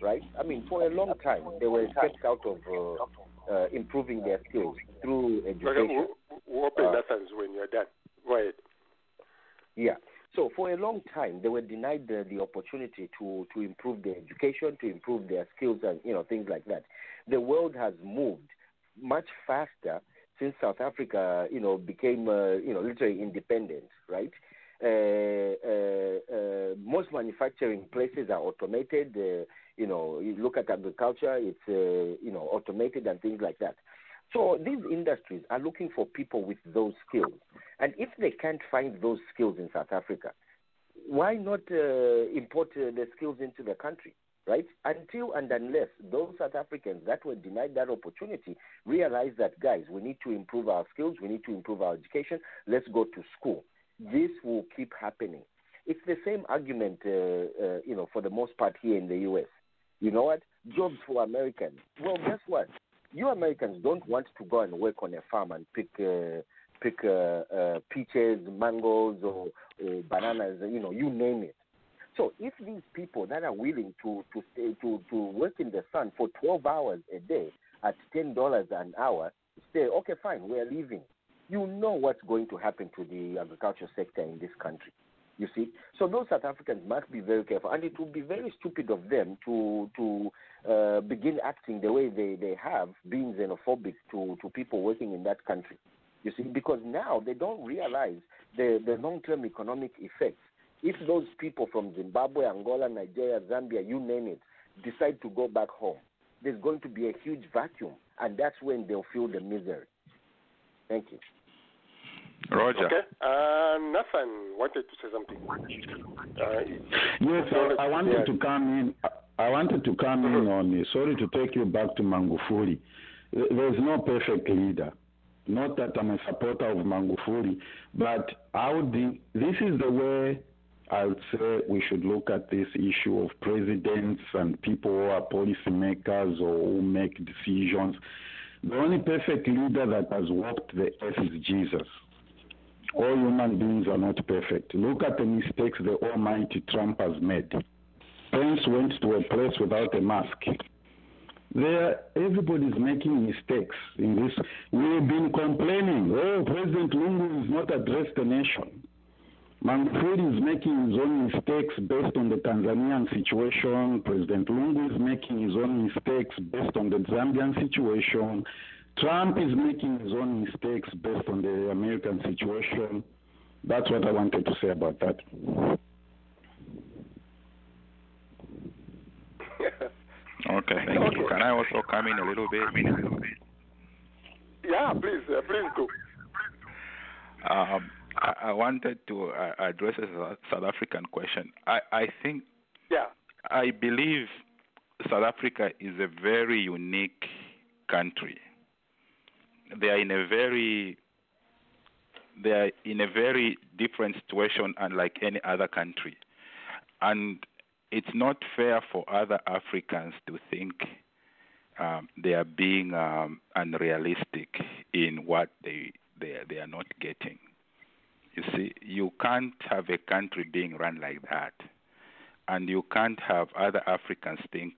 Speaker 1: right? I mean, for a long time they were kept out of uh, uh, improving their skills through
Speaker 3: Okay,
Speaker 1: education.
Speaker 3: we'll, we'll open
Speaker 1: Uh,
Speaker 3: that when you're done. Go ahead.
Speaker 1: Yeah. So for a long time, they were denied the, the opportunity to, to improve their education, to improve their skills, and you know things like that. The world has moved much faster since South Africa, you know, became uh, you know literally independent, right? Uh, uh, uh, most manufacturing places are automated. Uh, you know, you look at agriculture; it's uh, you know automated and things like that. So these industries are looking for people with those skills, and if they can't find those skills in South Africa, why not uh, import uh, the skills into the country, right? Until and unless those South Africans that were denied that opportunity realize that, guys, we need to improve our skills, we need to improve our education, let's go to school. This will keep happening. It's the same argument, uh, uh, you know, for the most part here in the U.S. You know what? Jobs for Americans. Well, guess what? You Americans don't want to go and work on a farm and pick uh, pick uh, uh, peaches, mangoes, or, or bananas. You know, you name it. So if these people that are willing to to stay to to work in the sun for 12 hours a day at ten dollars an hour, say, okay, fine, we're leaving. You know what's going to happen to the agriculture sector in this country. You see, so those South Africans must be very careful, and it would be very stupid of them to to uh, begin acting the way they, they have, being xenophobic to, to people working in that country. You see, because now they don't realize the, the long term economic effects. If those people from Zimbabwe, Angola, Nigeria, Zambia, you name it, decide to go back home, there's going to be a huge vacuum, and that's when they'll feel the misery. Thank you.
Speaker 5: Roger.
Speaker 3: Okay. Uh, Nathan wanted to say something. Uh,
Speaker 7: Yes, I, I wanted to come in. I wanted to come in on. uh, Sorry to take you back to Magufuli. There- There's no perfect leader. Not that I'm a supporter of Magufuli, but I would. be- This is the way I would say we should look at this issue of presidents and people who are policymakers or who make decisions. The only perfect leader that has walked the earth is Jesus. All human beings are not perfect. Look at the mistakes the almighty Trump has made. Pence went to a place without a mask. There, everybody's making mistakes in this. We've been complaining, oh, President Lungu has not addressed the nation. Magufuli is making his own mistakes based on the Tanzanian situation. President Lungu is making his own mistakes based on the Zambian situation. Trump is making his own mistakes based on the American situation. That's what I wanted to say about that.
Speaker 5: Okay. Okay, thank you. Can I also come in a little bit?
Speaker 3: Yeah, please, uh, please do.
Speaker 5: Um, I, I wanted to uh, address a South- South African question. I, I think,
Speaker 3: Yeah.
Speaker 5: I believe South Africa is a very unique country. They are in a very they are in a very different situation unlike any other country. And it's not fair for other Africans to think um, they are being um, unrealistic in what they, they they are not getting. You see, you can't have a country being run like that, and you can't have other Africans think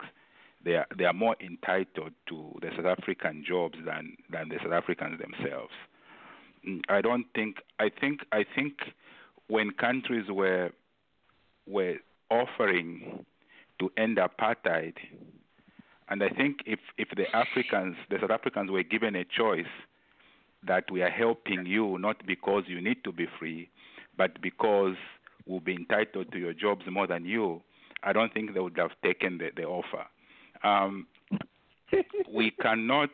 Speaker 5: they are they are more entitled to the South African jobs than than the South Africans themselves. Mm, I don't think I think I think when countries were were offering to end apartheid, and I think if if the Africans the South Africans were given a choice that we are helping you not because you need to be free, but because we'll be entitled to your jobs more than you, I don't think they would have taken the, the offer. Um, we cannot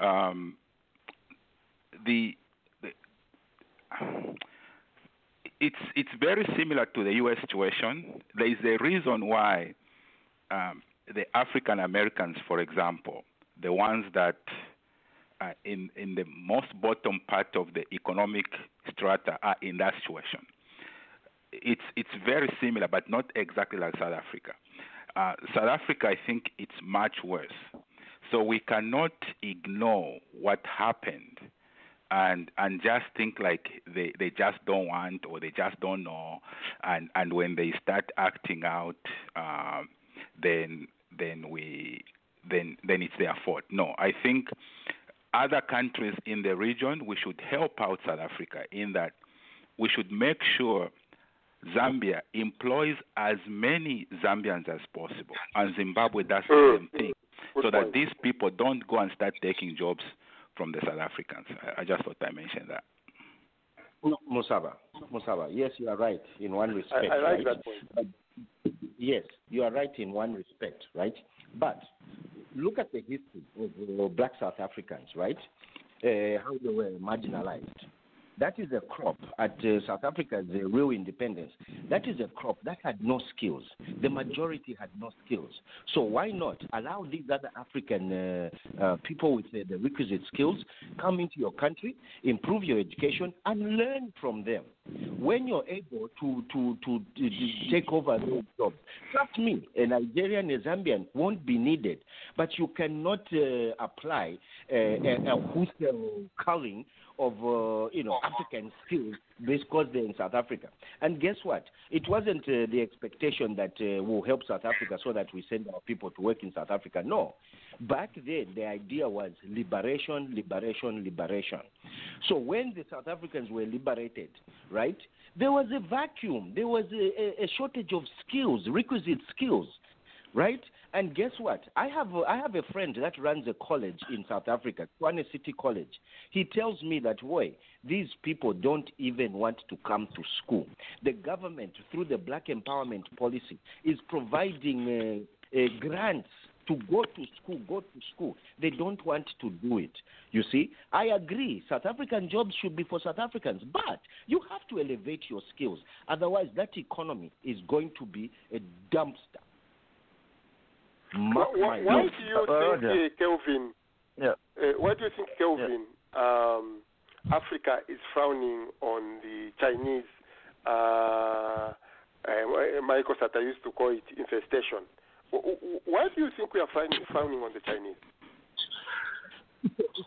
Speaker 5: um, the, the it's it's very similar to the U.S. situation. There is a reason why um, the African Americans, for example, the ones that are in in the most bottom part of the economic strata, are in that situation. It's it's very similar, but not exactly like South Africa. Uh, South Africa, I think it's much worse. So we cannot ignore what happened and and just think like they, they just don't want or they just don't know and and when they start acting out um, then then we then then it's their fault. No, I think other countries in the region we should help out South Africa in that we should make sure Zambia employs as many Zambians as possible, and Zimbabwe does the same thing, so that these people don't go and start taking jobs from the South Africans. I, I just thought I mentioned that.
Speaker 1: No, Musaba, Musaba, yes, you are right in one respect.
Speaker 3: I, I like
Speaker 1: right?
Speaker 3: that point.
Speaker 1: But, yes, you are right in one respect, right? But look at the history of uh, black South Africans, right? Uh, how they were marginalized. That is a crop at uh, South Africa's uh, real independence. That is a crop that had no skills. The majority had no skills. So why not allow these other African uh, uh, people with uh, the requisite skills come into your country, improve your education, and learn from them. When you're able to to to, to, to take over those jobs, trust me, a Nigerian, a Zambian won't be needed. But you cannot uh, apply a, a wholesale culling of uh, you know African skills because they're in South Africa. And guess what? It wasn't uh, the expectation that uh, will help South Africa so that we send our people to work in South Africa. No. Back then, the idea was liberation, liberation, liberation. So when the South Africans were liberated, right, there was a vacuum. There was a, a, a shortage of skills, requisite skills, right? And guess what? I have a, I have a friend that runs a college in South Africa, Tshwane City College. He tells me that boy, these people don't even want to come to school. The government, through the Black Empowerment Policy, is providing uh, uh, grants to go to school, go to school. They don't want to do it. You see, I agree. South African jobs should be for South Africans, but you have to elevate your skills. Otherwise, that economy is going to be a dumpster.
Speaker 3: Why, why, why do you think, uh, Kelvin?
Speaker 10: Yeah.
Speaker 3: Uh, why do you think, Kelvin, um, Africa is frowning on the Chinese? Uh, uh, Michael Sata used to call it infestation. W- w- Why do you think we are frowning, frowning on the Chinese?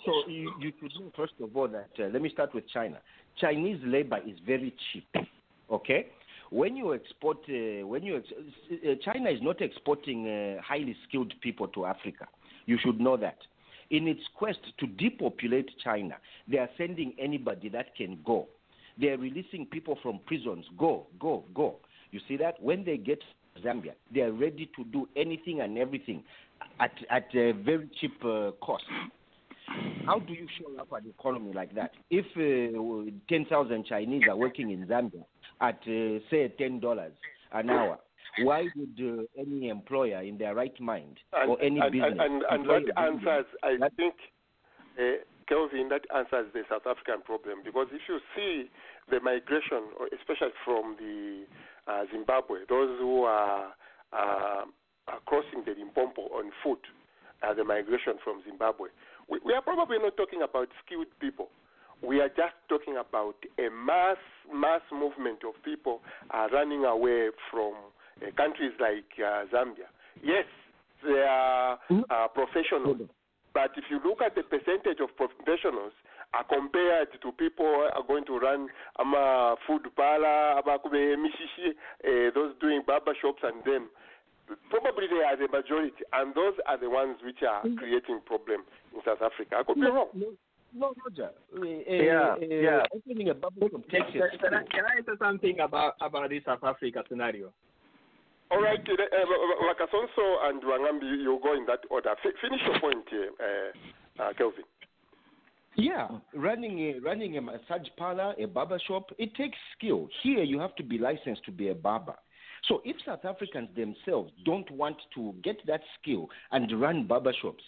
Speaker 1: So you, you should know first of all that uh, let me start with China. Chinese labor is very cheap. Okay, when you export, uh, when you ex- uh, China is not exporting uh, highly skilled people to Africa. You should know that. In its quest to depopulate China, they are sending anybody that can go. They are releasing people from prisons. Go, go, go. You see that? When they get Zambia, they are ready to do anything and everything at at a very cheap uh, cost. How do you show up an economy like that? If uh, 10,000 Chinese are working in Zambia at, uh, say, $10 an hour, Why would uh, any employer in their right mind
Speaker 3: And,
Speaker 1: or any
Speaker 3: and,
Speaker 1: business
Speaker 3: and, and, that answers, I think, uh, Kelvin, that answers the South African problem because if you see the migration, especially from the uh, Zimbabwe, those who are, uh, are crossing the Limpopo on foot, uh, the migration from Zimbabwe, we, we are probably not talking about skilled people. We are just talking about a mass mass movement of people uh, running away from uh, countries like uh, Zambia. Yes, they are uh, professionals, but if you look at the percentage of professionals uh, compared to people are going to run ama food parlor, abakube mishishi, uh, those doing barber shops, and them, probably they are the majority, and those are the ones which are creating problem in South Africa. I could be wrong.
Speaker 1: No, Roger. Uh,
Speaker 10: Yeah,
Speaker 1: uh,
Speaker 10: yeah.
Speaker 1: Opening a bubble from
Speaker 6: Can,
Speaker 1: Texas.
Speaker 6: can, I, can I say something about, about this South Africa scenario?
Speaker 3: All right, uh, uh, Wakasonso and Wangambi, you go in that order. F- finish your point uh, uh, Kelvin.
Speaker 1: Yeah, running a, running a massage parlor, a barber shop, it takes skill. Here, you have to be licensed to be a barber. So, if South Africans themselves don't want to get that skill and run barber shops,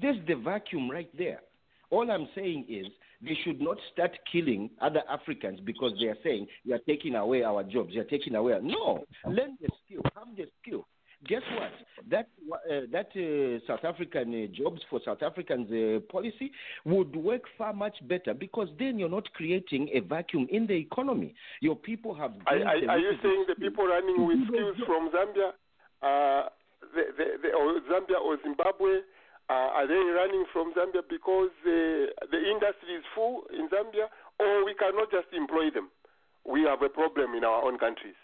Speaker 1: there's the vacuum right there. All I'm saying is they should not start killing other Africans because they are saying you are taking away our jobs. You are taking away. Our... No, learn the skill, have the skill. Guess what? That uh, that uh, South African uh, jobs for South Africans uh, policy would work far much better because then you're not creating a vacuum in the economy. Your people have.
Speaker 3: Are, are, are you saying the people running with skills from Zambia, uh, the, the, the, or Zambia or Zimbabwe, uh, are they running from Zambia because uh, the industry is full in Zambia, or we cannot just employ them? We have a problem in our own countries.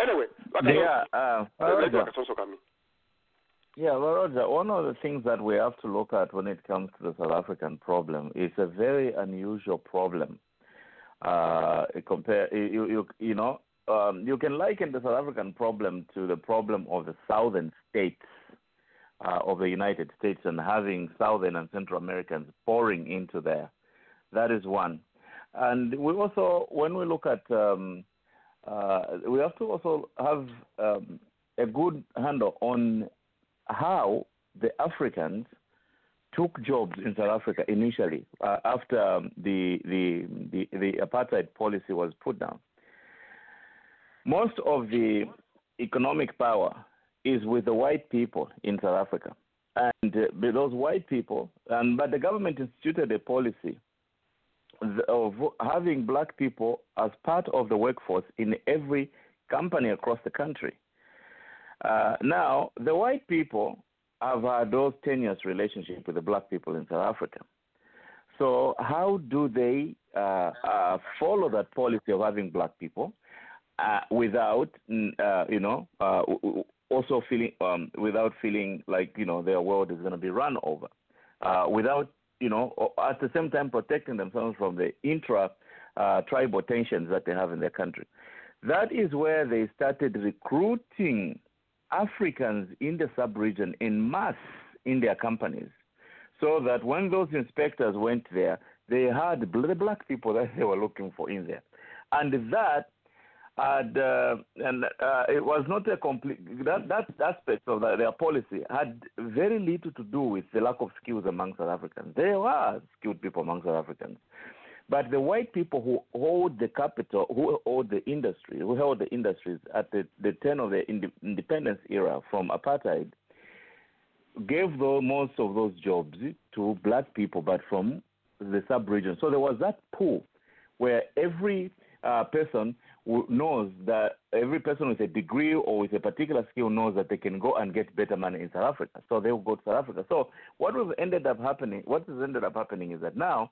Speaker 3: Anyway,
Speaker 10: Yeah, uh,
Speaker 3: let
Speaker 10: Roger.
Speaker 3: Wakasonso come in.
Speaker 10: Yeah, well, Roger, one of the things that we have to look at when it comes to the South African problem is a very unusual problem. Uh, compare, you, you, you know, um, you can liken the South African problem to the problem of the southern states uh, of the United States and having Southern and Central Americans pouring into there. That is one. And we also, when we look at, um, uh, we have to also have um, a good handle on how the Africans took jobs in South Africa initially uh, after um, the, the the the apartheid policy was put down. Most of the economic power is with the white people in South Africa, and uh, those white people, and but the government instituted a policy of having black people as part of the workforce in every company across the country. Uh, now, the white people have had those tenuous relationships with the black people in South Africa. So, how do they uh, uh, follow that policy of having black people uh, without, uh, you know, uh, also feeling um, without feeling like you know their world is going to be run over, without you know, at the same time protecting themselves from the intra uh, tribal tensions that they have in their country. That is where they started recruiting Africans in the sub-region in mass in their companies, so that when those inspectors went there, they had the black people that they were looking for in there, and that had uh, and uh, it was not a complete that that aspect of the, their policy had very little to do with the lack of skills among South Africans. There were skilled people among South Africans, but the white people who hold the capital, who hold the industry, who held the industries at the, the turn of the inde- independence era from apartheid, gave the, most of those jobs to black people, but from the sub-region. So there was that pool where every uh, person knows that every person with a degree or with a particular skill knows that they can go and get better money in South Africa. So they will go to South Africa. So what was ended up happening? What has ended up happening is that now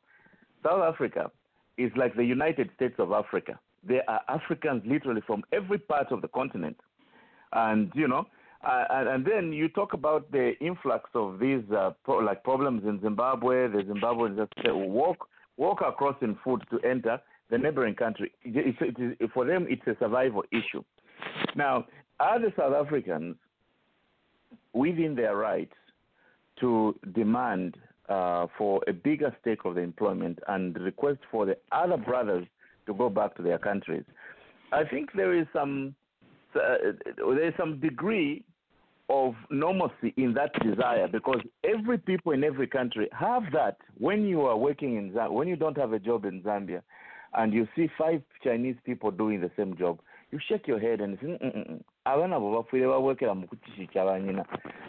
Speaker 10: South Africa is like the United States of Africa. There are Africans literally from every part of the continent, and you know, uh, and, then you talk about the influx of these uh, pro- like problems in Zimbabwe. The Zimbabweans just say, walk walk across in food to enter the neighboring country. For them, it's a survival issue. Now, are the South Africans within their rights to demand uh, for a bigger stake of the employment and request for the other brothers to go back to their countries? I think there is some uh, there's some degree of normalcy in that desire because every people in every country have that when you are working in Zambia, when you don't have a job in Zambia and you see five Chinese people doing the same job, you shake your head and say, "Mm-mm-mm. aba nabo bafiire bawekera mu kukishi kya banyina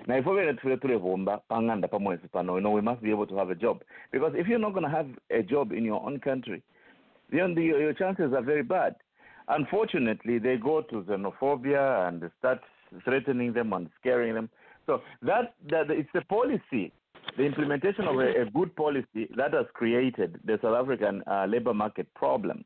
Speaker 10: na ifo bene tufire tulebomba panganda pamwezi pano no we must be able to have a job. Because if you're not going to have a job in your own country then the, your chances are very bad. Unfortunately they go to xenophobia and start threatening them and scaring them. So that, that it's a policy the implementation of a, a good policy that has created the south african uh, labor market problem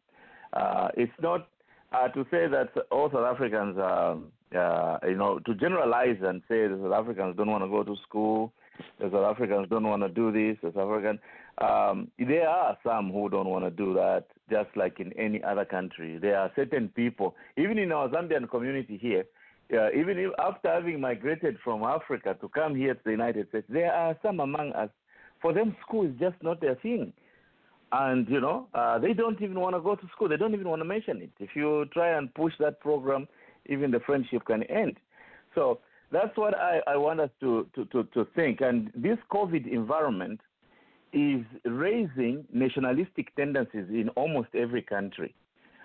Speaker 10: uh, it's not uh, to say that all South Africans are, uh, you know, to generalize and say the South Africans don't want to go to school, the South Africans don't want to do this, the South African, um, there are some who don't want to do that, just like in any other country. There are certain people, even in our Zambian community here, uh, even if, after having migrated from Africa to come here to the United States, there are some among us, for them, school is just not their thing and you know uh, they don't even want to go to school. They don't even want to mention it. If you try and push that program, even the friendship can end. So that's what I, I want us to, to, to, to think. And this COVID environment is raising nationalistic tendencies in almost every country.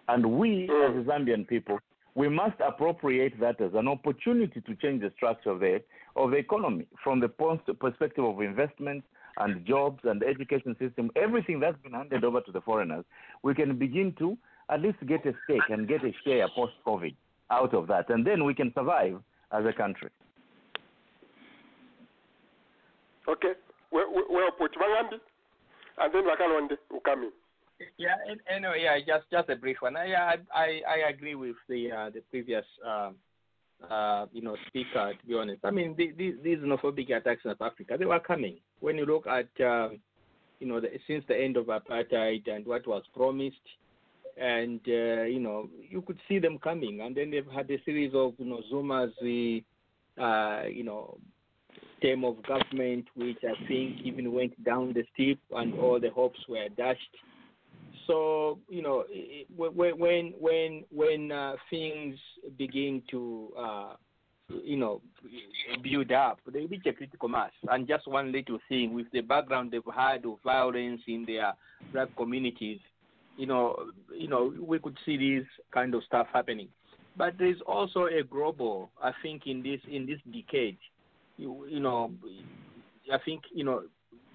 Speaker 10: And we, as Zambian people, we must appropriate that as an opportunity to change the structure of the, of the economy from the perspective of investment, and jobs and the education system, everything that's been handed over to the foreigners, we can begin to at least get a stake and get a share post COVID out of that. And then we can survive as a country.
Speaker 3: Okay. Well, well put. And then Wakalonde will come in.
Speaker 6: Yeah, and, anyway, yeah, just just a brief one. Yeah, I I, I agree with the uh, the previous um, uh, you know, speaker, to be honest. I mean, the, the, these xenophobic attacks in South Africa, they were coming. When you look at, uh, you know, the, since the end of apartheid and what was promised, and, uh, you know, you could see them coming. And then they've had a series of, you know, Zuma's, uh, you know, term of government, which I think even went down the steep and all the hopes were dashed so you know when when when when uh, things begin to uh, you know build up, they reach a critical mass. And just one little thing with the background they've had of violence in their black communities, you know, you know, we could see this kind of stuff happening. But there's also a global, I think, in this in this decade, you, you know, I think you know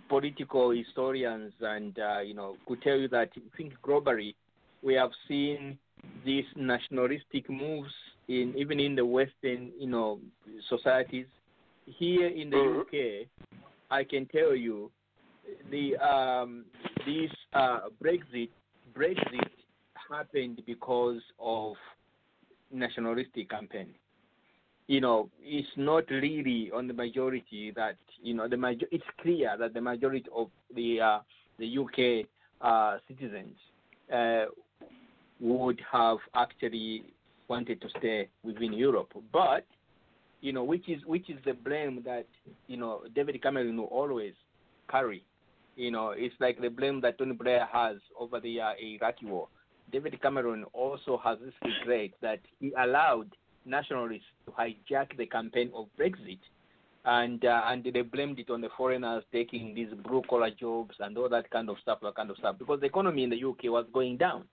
Speaker 6: political historians and uh, you know could tell you that I think globally we have seen these nationalistic moves in even in the Western you know societies. Here in the
Speaker 3: Mm-hmm.
Speaker 6: UK, I can tell you the um, this uh, Brexit Brexit happened because of nationalistic campaign you know, it's not really on the majority that you know the major. It's clear that the majority of the uh, the UK uh, citizens uh, would have actually wanted to stay within Europe, but you know, which is which is the blame that you know David Cameron will always carry. You know, it's like the blame that Tony Blair has over the uh, Iraqi war. David Cameron also has this regret that he allowed nationalists to hijack the campaign of Brexit, and uh, and they blamed it on the foreigners taking these blue collar jobs and all that kind of stuff, that kind of stuff, because the economy in the UK was going down,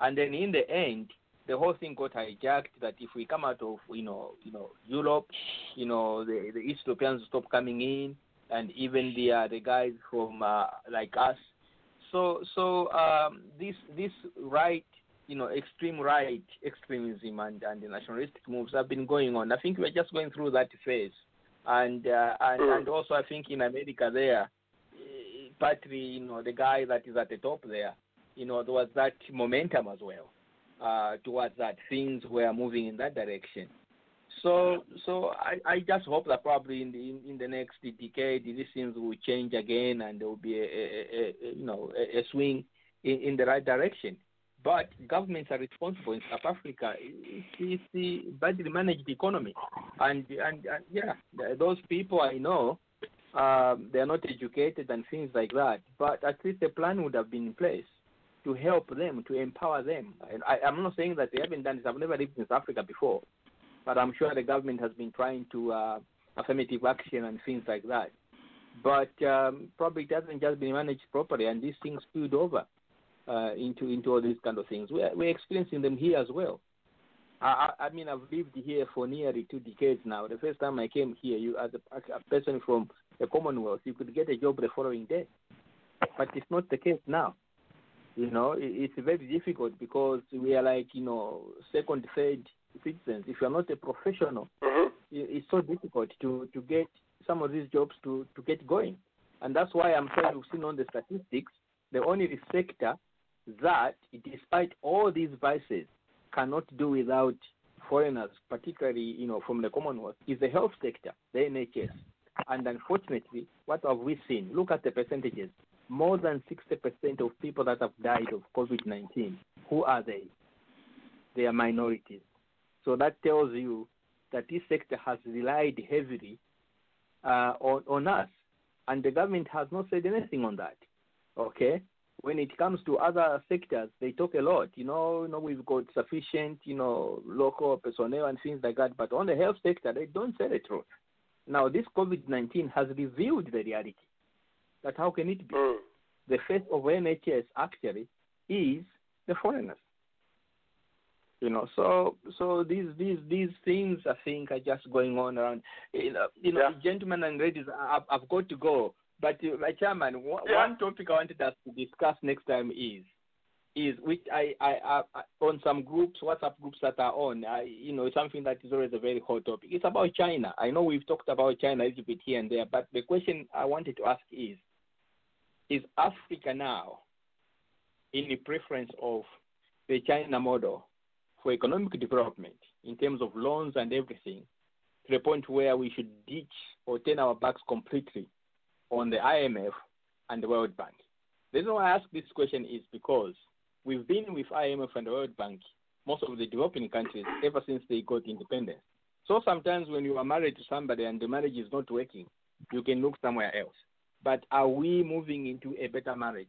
Speaker 6: and then in the end, the whole thing got hijacked. That if we come out of you know you know Europe, you know the the East Europeans stop coming in, and even the uh, the guys from uh, like us. So so um, this this right you know, extreme right extremism and, and the nationalistic moves have been going on. I think we're just going through that phase. And, uh, and, and also I think in America there, eh, partly, you know, the guy that is at the top there, you know, there was that momentum as well uh, towards that. Things were moving in that direction. So, so I, I just hope that probably in the in, in the next decade these things will change again, and there will be a, a, a you know a, a swing in, in the right direction. But governments are responsible in South Africa. It's, the badly managed economy, and and, and yeah, those people I know, um, they are not educated and things like that. But at least a plan would have been in place to help them, to empower them. And I, I'm not saying that they haven't done this. I've never lived in South Africa before, but I'm sure the government has been trying to uh, affirmative action and things like that. But um, probably it hasn't just been managed properly, and these things spilled over uh, into into all these kind of things. We're, we're experiencing them here as well. I, I mean, I've lived here for nearly two decades now. The first time I came here, you as a, a person from the Commonwealth, you could get a job the following day, but it's not the case now. You know, it, it's very difficult because we are like you know second, third citizens. If you're not a professional,
Speaker 3: Mhm.
Speaker 6: it, it's so difficult to to get some of these jobs to to get going, and that's why I'm saying you've seen on the statistics, the only sector that, despite all these vices, cannot do without foreigners, particularly you know from the Commonwealth, is the health sector, the NHS. And unfortunately, what have we seen? Look at the percentages. More than 60% of people that have died of COVID-19, who are they? They are minorities. So that tells you that this sector has relied heavily uh, on, on us, and the government has not said anything on that. Okay, when it comes to other sectors, they talk a lot. You know, you know, we've got sufficient, you know, local personnel and things like that. But on the health sector, they don't say the truth. Now, this COVID nineteen has revealed the reality. That how can it be? Mm. The face of NHS actually is the foreigners. You know, so so these these these things I think are just going on around. You know, you know, gentlemen and ladies, I've, I've got to go. But uh, my chairman, one, one topic I wanted us to discuss next time is is which I, I, I, I on some groups, WhatsApp groups that are on, I, you know, something that is always a very hot topic. It's about China. I know we've talked about China a little bit here and there, but the question I wanted to ask is, is Africa now in the preference of the China model for economic development in terms of loans and everything to the point where we should ditch or turn our backs completely on the IMF and the World Bank. The reason why I ask this question is because we've been with IMF and the World Bank, most of the developing countries, ever since they got independence. So sometimes when you are married to somebody and the marriage is not working, you can look somewhere else. But are we moving into a better marriage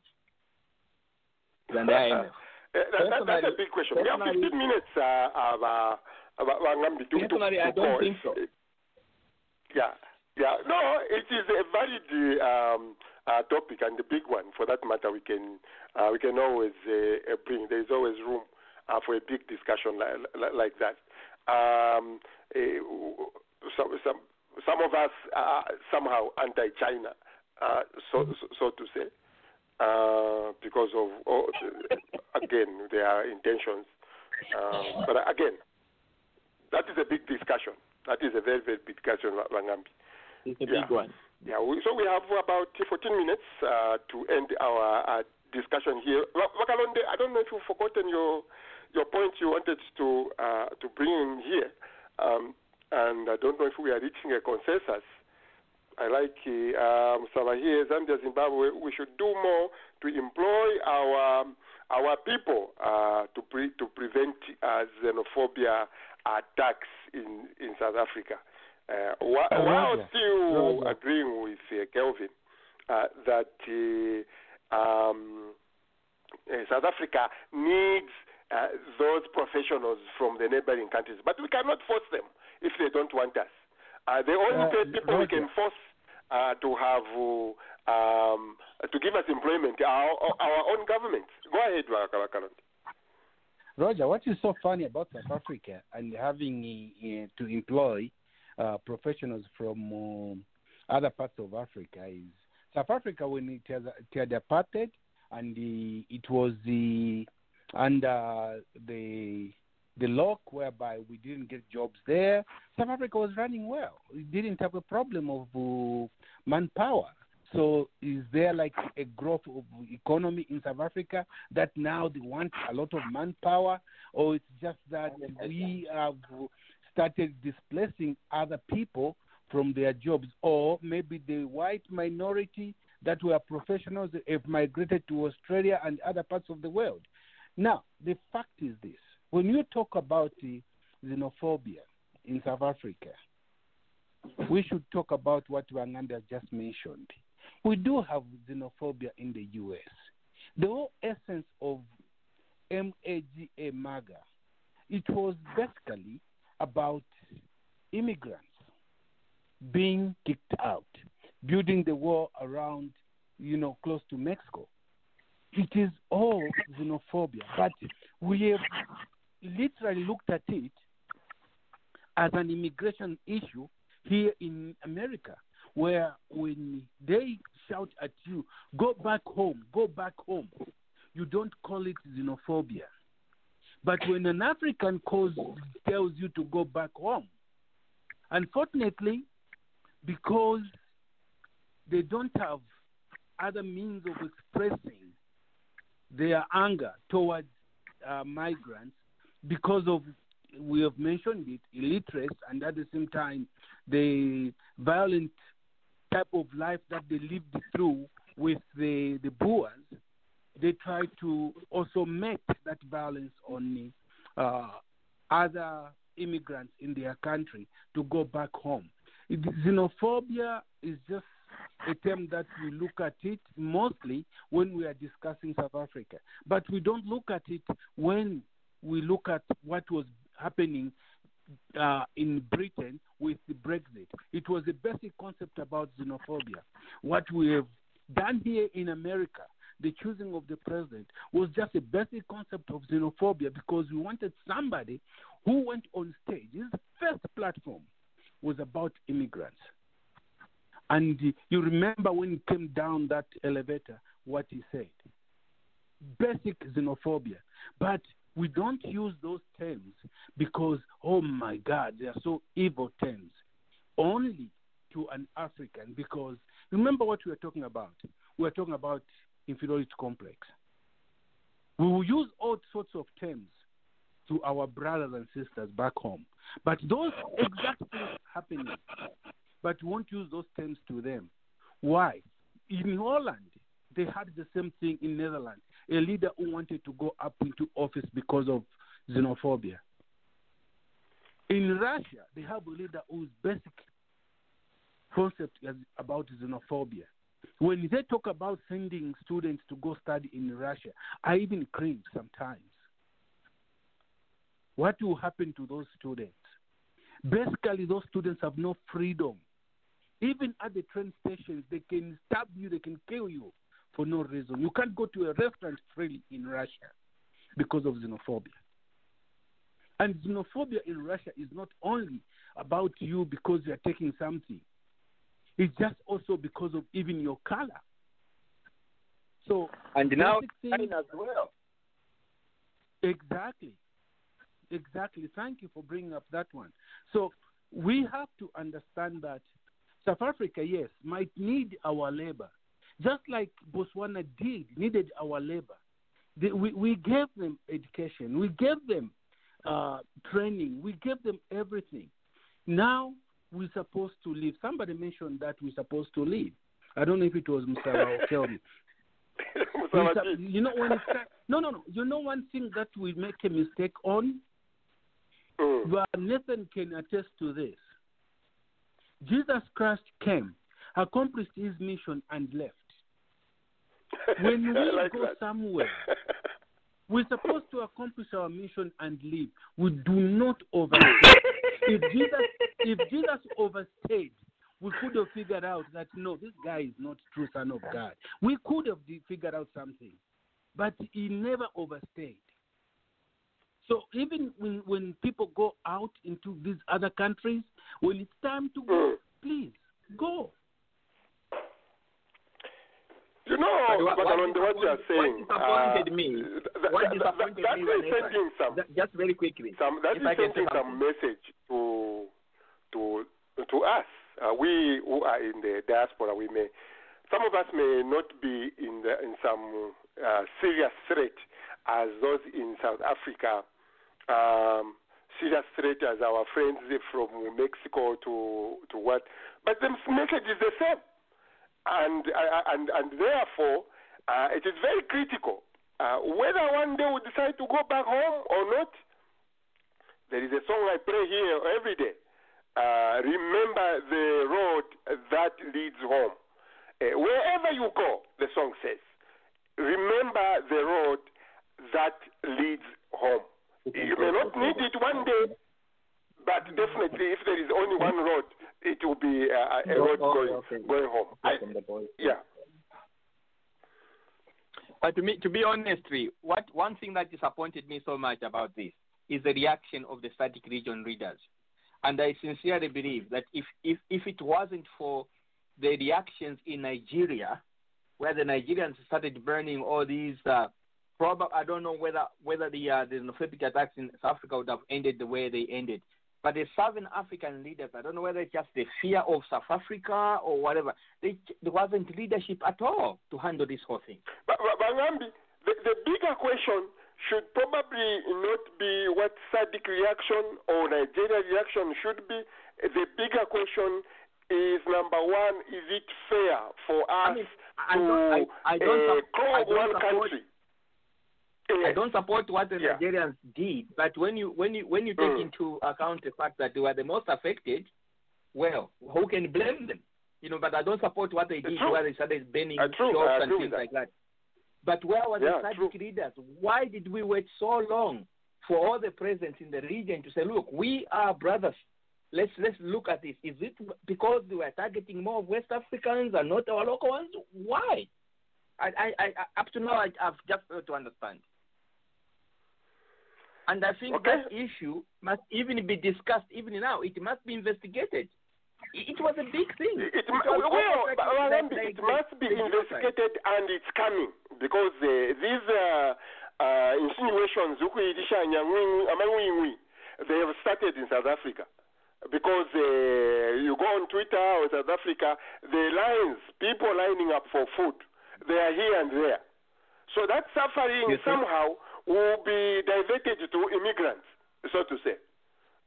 Speaker 6: than the IMF?
Speaker 3: Uh, that, that, that's a big question. We have 15 minutes, uh, of, uh, of, of, Wangambi to, to,
Speaker 6: Personally, I don't think so.
Speaker 3: Yeah, yeah. No, it is a valid um, uh, topic and a big one. For that matter, we can uh, we can always uh, uh, bring. There is always room uh, for a big discussion like, like that. Um, uh, some some some of us are somehow anti-China, uh, so, so so to say, uh, because of oh, again their intentions. But again, that is a big discussion. That is a very very big discussion, Wangambi.
Speaker 6: It's a
Speaker 3: Yeah.
Speaker 6: big one.
Speaker 3: Yeah, we, so we have about 14 minutes uh, to end our uh, discussion here. Wa- Wakalonde, I don't know if you've forgotten your your point you wanted to uh, to bring in here, um, and I don't know if we are reaching a consensus. I like uh, um, here, Zambia, Zimbabwe. We should do more to employ our our people uh, to pre- to prevent uh, xenophobia attacks in in South Africa. Uh, wh-
Speaker 2: Uh,
Speaker 3: while
Speaker 2: Roger.
Speaker 3: still
Speaker 2: Roger.
Speaker 3: agreeing with uh, Kelvin uh, that uh, um, uh, South Africa needs uh, those professionals from the neighboring countries, but we cannot force them if they don't want us. Uh, the only pe- people we can force uh, to have uh, um, to give us employment are our, our own governments. Go ahead, Wakakalonde.
Speaker 2: Roger, what is so funny about South Africa and having uh, to employ uh, professionals from um, other parts of Africa is South Africa when it had, it had apartheid and the, it was the under the the lock whereby we didn't get jobs there. South Africa was running well. It didn't have a problem of uh, manpower. So is there like a growth of economy in South Africa that now they want a lot of manpower, or it's just that we have started displacing other people from their jobs, or maybe the white minority that were professionals have migrated to Australia and other parts of the world. Now, the fact is this when you talk about the xenophobia in South Africa, we should talk about what Wanganda just mentioned. We do have xenophobia in the U.S. The whole essence of MAGA MAGA, it was basically about immigrants being kicked out, building the wall around, you know, close to Mexico. It is all xenophobia, but we have literally looked at it as an immigration issue here in America, where when they shout at you, go back home, go back home, you don't call it xenophobia. But when an African calls, tells you to go back home, unfortunately, because they don't have other means of expressing their anger towards uh, migrants, because of we have mentioned it, illiterate, and at the same time, the violent type of life that they lived through with the, the Boers, they try to also make that violence on uh, other immigrants in their country to go back home. Xenophobia is just a term that we look at it mostly when we are discussing South Africa, but we don't look at it when we look at what was happening uh, in Britain with the Brexit. It was a basic concept about xenophobia. What we have done here in America, the choosing of the president, was just a basic concept of xenophobia because we wanted somebody who went on stage. His first platform was about immigrants. And you remember when he came down that elevator, what he said basic xenophobia. But we don't use those terms because, oh my God, they are so evil terms. Only to an African because remember what we were talking about. We were talking about inferiority complex. We will use all sorts of terms to our brothers and sisters back home, but those exact things happening, but we won't use those terms to them. Why? In Holland, they had the same thing in Netherlands a leader who wanted to go up into office because of xenophobia. In Russia, they have a leader whose basic concept is about xenophobia. When they talk about sending students to go study in Russia, I even cringe sometimes. What will happen to those students? Basically, those students have no freedom. Even at the train stations, they can stab you, they can kill you for no reason. You can't go to a restaurant freely in Russia because of xenophobia. And xenophobia in Russia is not only about you because you are taking something. It's just also because of even your color. So
Speaker 6: and now
Speaker 2: thing,
Speaker 6: as well.
Speaker 2: Exactly. Exactly. Thank you for bringing up that one. So we have to understand that South Africa, yes, might need our labor, just like Botswana did, needed our labor. They, we, we gave them education, we gave them uh, training, we gave them everything. Now we're supposed to leave. Somebody mentioned that we're supposed to leave. I don't know if it was Mr. Rao Kelvin. you know when no no no you know one thing that we make a mistake on
Speaker 3: Mm.
Speaker 2: but Nathan can attest to this Jesus Christ came accomplished his mission and left when we
Speaker 3: like
Speaker 2: go
Speaker 3: that.
Speaker 2: somewhere we're supposed to accomplish our mission and leave we do not overstay if Jesus if Jesus overstayed we could have figured out that no, this guy is not true son of God. We could have figured out something, but he never overstayed. So even when when people go out into these other countries, when it's time to go, please go.
Speaker 3: You know,
Speaker 6: But what-
Speaker 3: but
Speaker 6: what
Speaker 3: on what you are saying,
Speaker 6: what disappointed
Speaker 3: uh,
Speaker 6: me-
Speaker 3: th-
Speaker 6: what
Speaker 3: that- that-
Speaker 6: disappointed
Speaker 3: that
Speaker 6: me,
Speaker 3: is sending some,
Speaker 6: Ju- just very quickly.
Speaker 3: some that
Speaker 6: if
Speaker 3: is
Speaker 6: I can say
Speaker 3: sending some message to to to us. Uh, we who are in the diaspora, we may some of us may not be in the, in some uh, serious threat as those in South Africa. Um, serious threat as our friends from Mexico to to what, but the message is the same, and uh, and and therefore uh, it is very critical uh, whether one day we decide to go back home or not. There is a song I pray here every day. Uh, remember the road that leads home. Uh, wherever you go, the song says, remember the road that leads home. You may not need it one day, but definitely if there is only one road, it will be uh, a road
Speaker 14: Oh,
Speaker 3: going
Speaker 14: okay.
Speaker 3: going home. I, yeah.
Speaker 6: But to me, to be honest, Ree, what one thing that disappointed me so much about this is the reaction of the SADC region leaders, and I sincerely believe that if if if it wasn't for the reactions in Nigeria, where the Nigerians started burning all these. Uh, I don't know whether whether the uh, the xenophobic attacks in South Africa would have ended the way they ended. But the Southern African leaders, I don't know whether it's just the fear of South Africa or whatever. They, there wasn't leadership at all to handle this whole thing.
Speaker 3: But, but, but Ngambi, the, the bigger question should probably not be what SADC reaction or Nigeria reaction should be. The bigger question is number one, is it fair for us
Speaker 6: mean, I
Speaker 3: to
Speaker 6: don't- I- I don't
Speaker 3: uh,
Speaker 6: I don't
Speaker 3: one
Speaker 6: support-
Speaker 3: country?
Speaker 6: I don't support what the
Speaker 3: Yeah.
Speaker 6: Nigerians did, but when you when you when you take
Speaker 3: Mm.
Speaker 6: into account the fact that they were the most affected, well, who can blame them? You know, but I don't support what they did, where they started burning
Speaker 3: Uh,
Speaker 6: shops and things like that. But where were
Speaker 3: Yeah,
Speaker 6: the
Speaker 3: true.
Speaker 6: Leaders? Why did we wait so long for all the presidents in the region to say, look, we are brothers. Let's let's look at this. Is it because we were targeting more of West Africans and not our local ones? Why? I, I, I up to now I, I've just failed to understand. And I think that issue must even be discussed even now. It must be investigated. It, it was a big thing.
Speaker 3: It,
Speaker 6: It
Speaker 3: mu- well,
Speaker 6: almost like-
Speaker 3: well,
Speaker 6: like-
Speaker 3: Ngambi, it must be
Speaker 6: like
Speaker 3: investigated and it's coming because uh, these uh, uh, insinuations ukuitisha nyangwingwi- they have started in South Africa because uh, you go on Twitter or South Africa, the lines, people lining up for food, they are here and there. So that suffering
Speaker 6: Yes,
Speaker 3: somehow will be diverted to immigrants, so to say.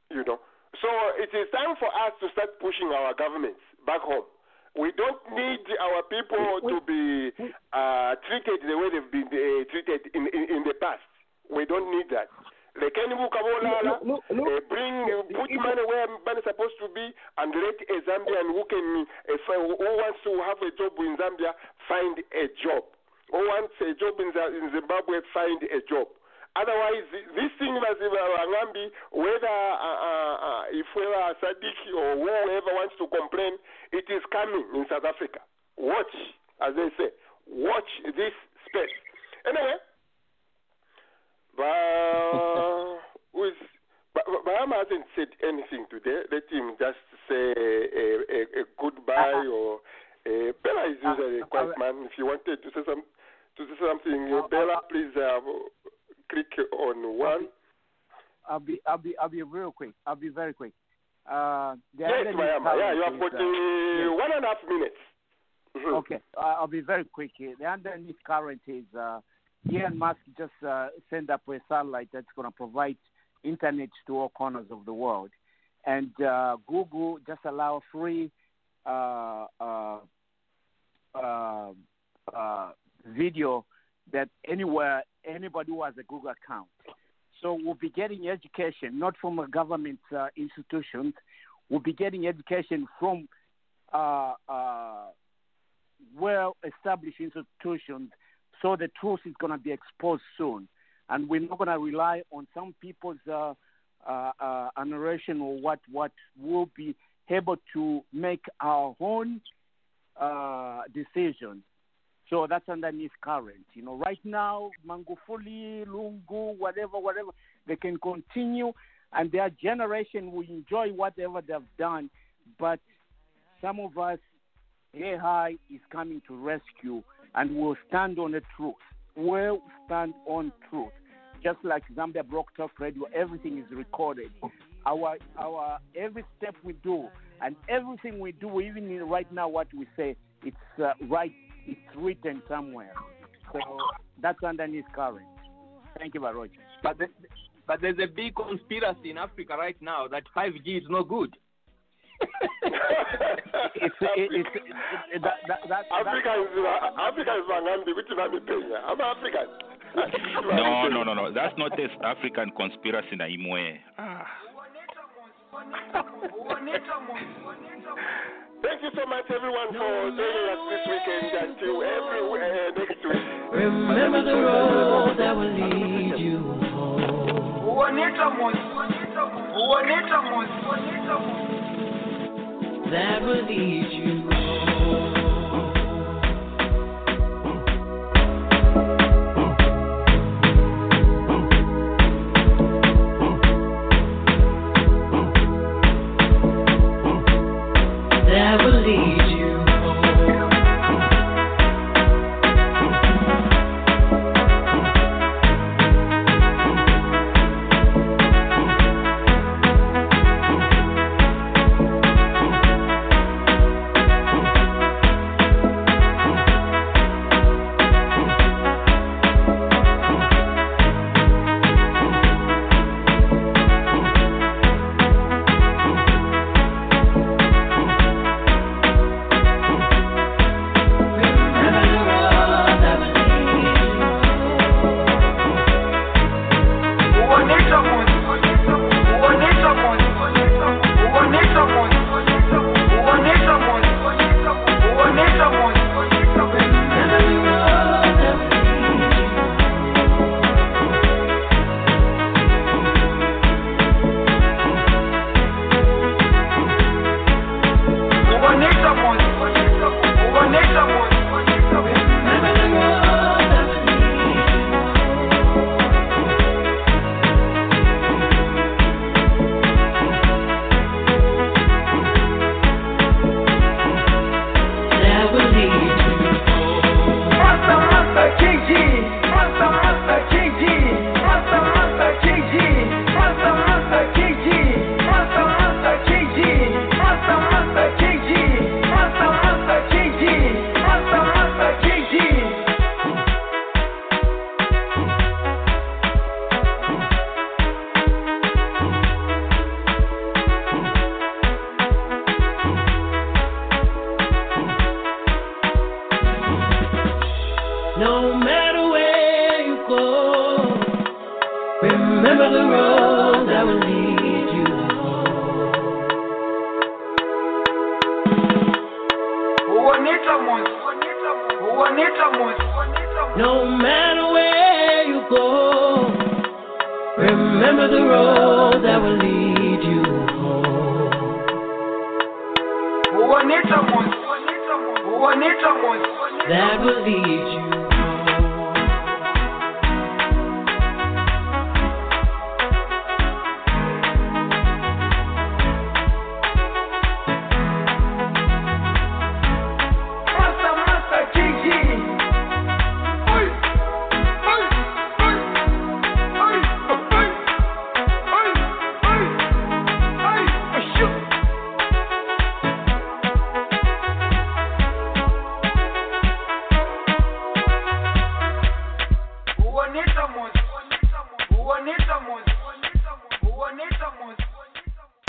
Speaker 3: You know. So it is time for us to start pushing our governments back home. We don't need our people to be uh, treated the way they've been uh, treated in, in, in the past. We don't need that. They can book a Wolala, uh, bring, uh, put money where money is supposed to be, and let a Zambian who can, uh, who wants to have a job in Zambia find a job. Who wants a job in, in Zimbabwe find a job. Otherwise, this thing was Ngambi, whether uh, uh, uh, if whether SADC or whoever wants to complain, it is coming in South Africa. Watch, as they say, watch this space. Anyway, but with Bahama hasn't said anything today. Let him just say a, a, a goodbye or uh, Bella is usually a quiet man. If you wanted to say some to say something, uh, Bella, please uh, click on one.
Speaker 15: I'll be I'll be I'll be real quick. I'll be very quick. Uh,
Speaker 3: Yes, Mayama. Yeah, you have
Speaker 15: current
Speaker 3: got
Speaker 15: is, uh,
Speaker 3: one and a half minutes. Mhm.
Speaker 15: Okay, I'll be very quick here. The underneath current is uh, Elon Musk just uh, sent up a satellite that's going to provide internet to all corners of the world, and uh, Google just allow free uh, uh, uh, uh, video that anywhere anybody who has a Google account. So we'll be getting education not from a government uh, institutions. We'll be getting education from uh, uh, well-established institutions. So the truth is going to be exposed soon, and we're not going to rely on some people's uh, uh, uh, narration or what what will be able to make our own uh, decisions. So that's underneath current. You know, right now, Magufuli, Lungu, whatever, whatever, they can continue, and their generation will enjoy whatever they've done. But some of us, AI is coming to rescue, and we'll stand on the truth. We'll stand on truth. Just like Zambia Blog Talk Radio, everything is recorded. Our our every step we do and everything we do, even right now, what we say, it's uh, right. It's written somewhere. So that's underneath current. Thank you, Baroja.
Speaker 6: But the, but there's a big conspiracy in Africa right now that 5G is no good.
Speaker 15: it's, it, it's, it, that, that, that,
Speaker 3: Africa is uh, Africa is Mangambi, which is Namibia. I'm African.
Speaker 5: No, no, no, no. That's not this African conspiracy na imwe. Ah.
Speaker 3: Thank you so much, everyone, for joining us this weekend until every uh, next week.
Speaker 16: Remember the road that will lead you home. That will lead you home.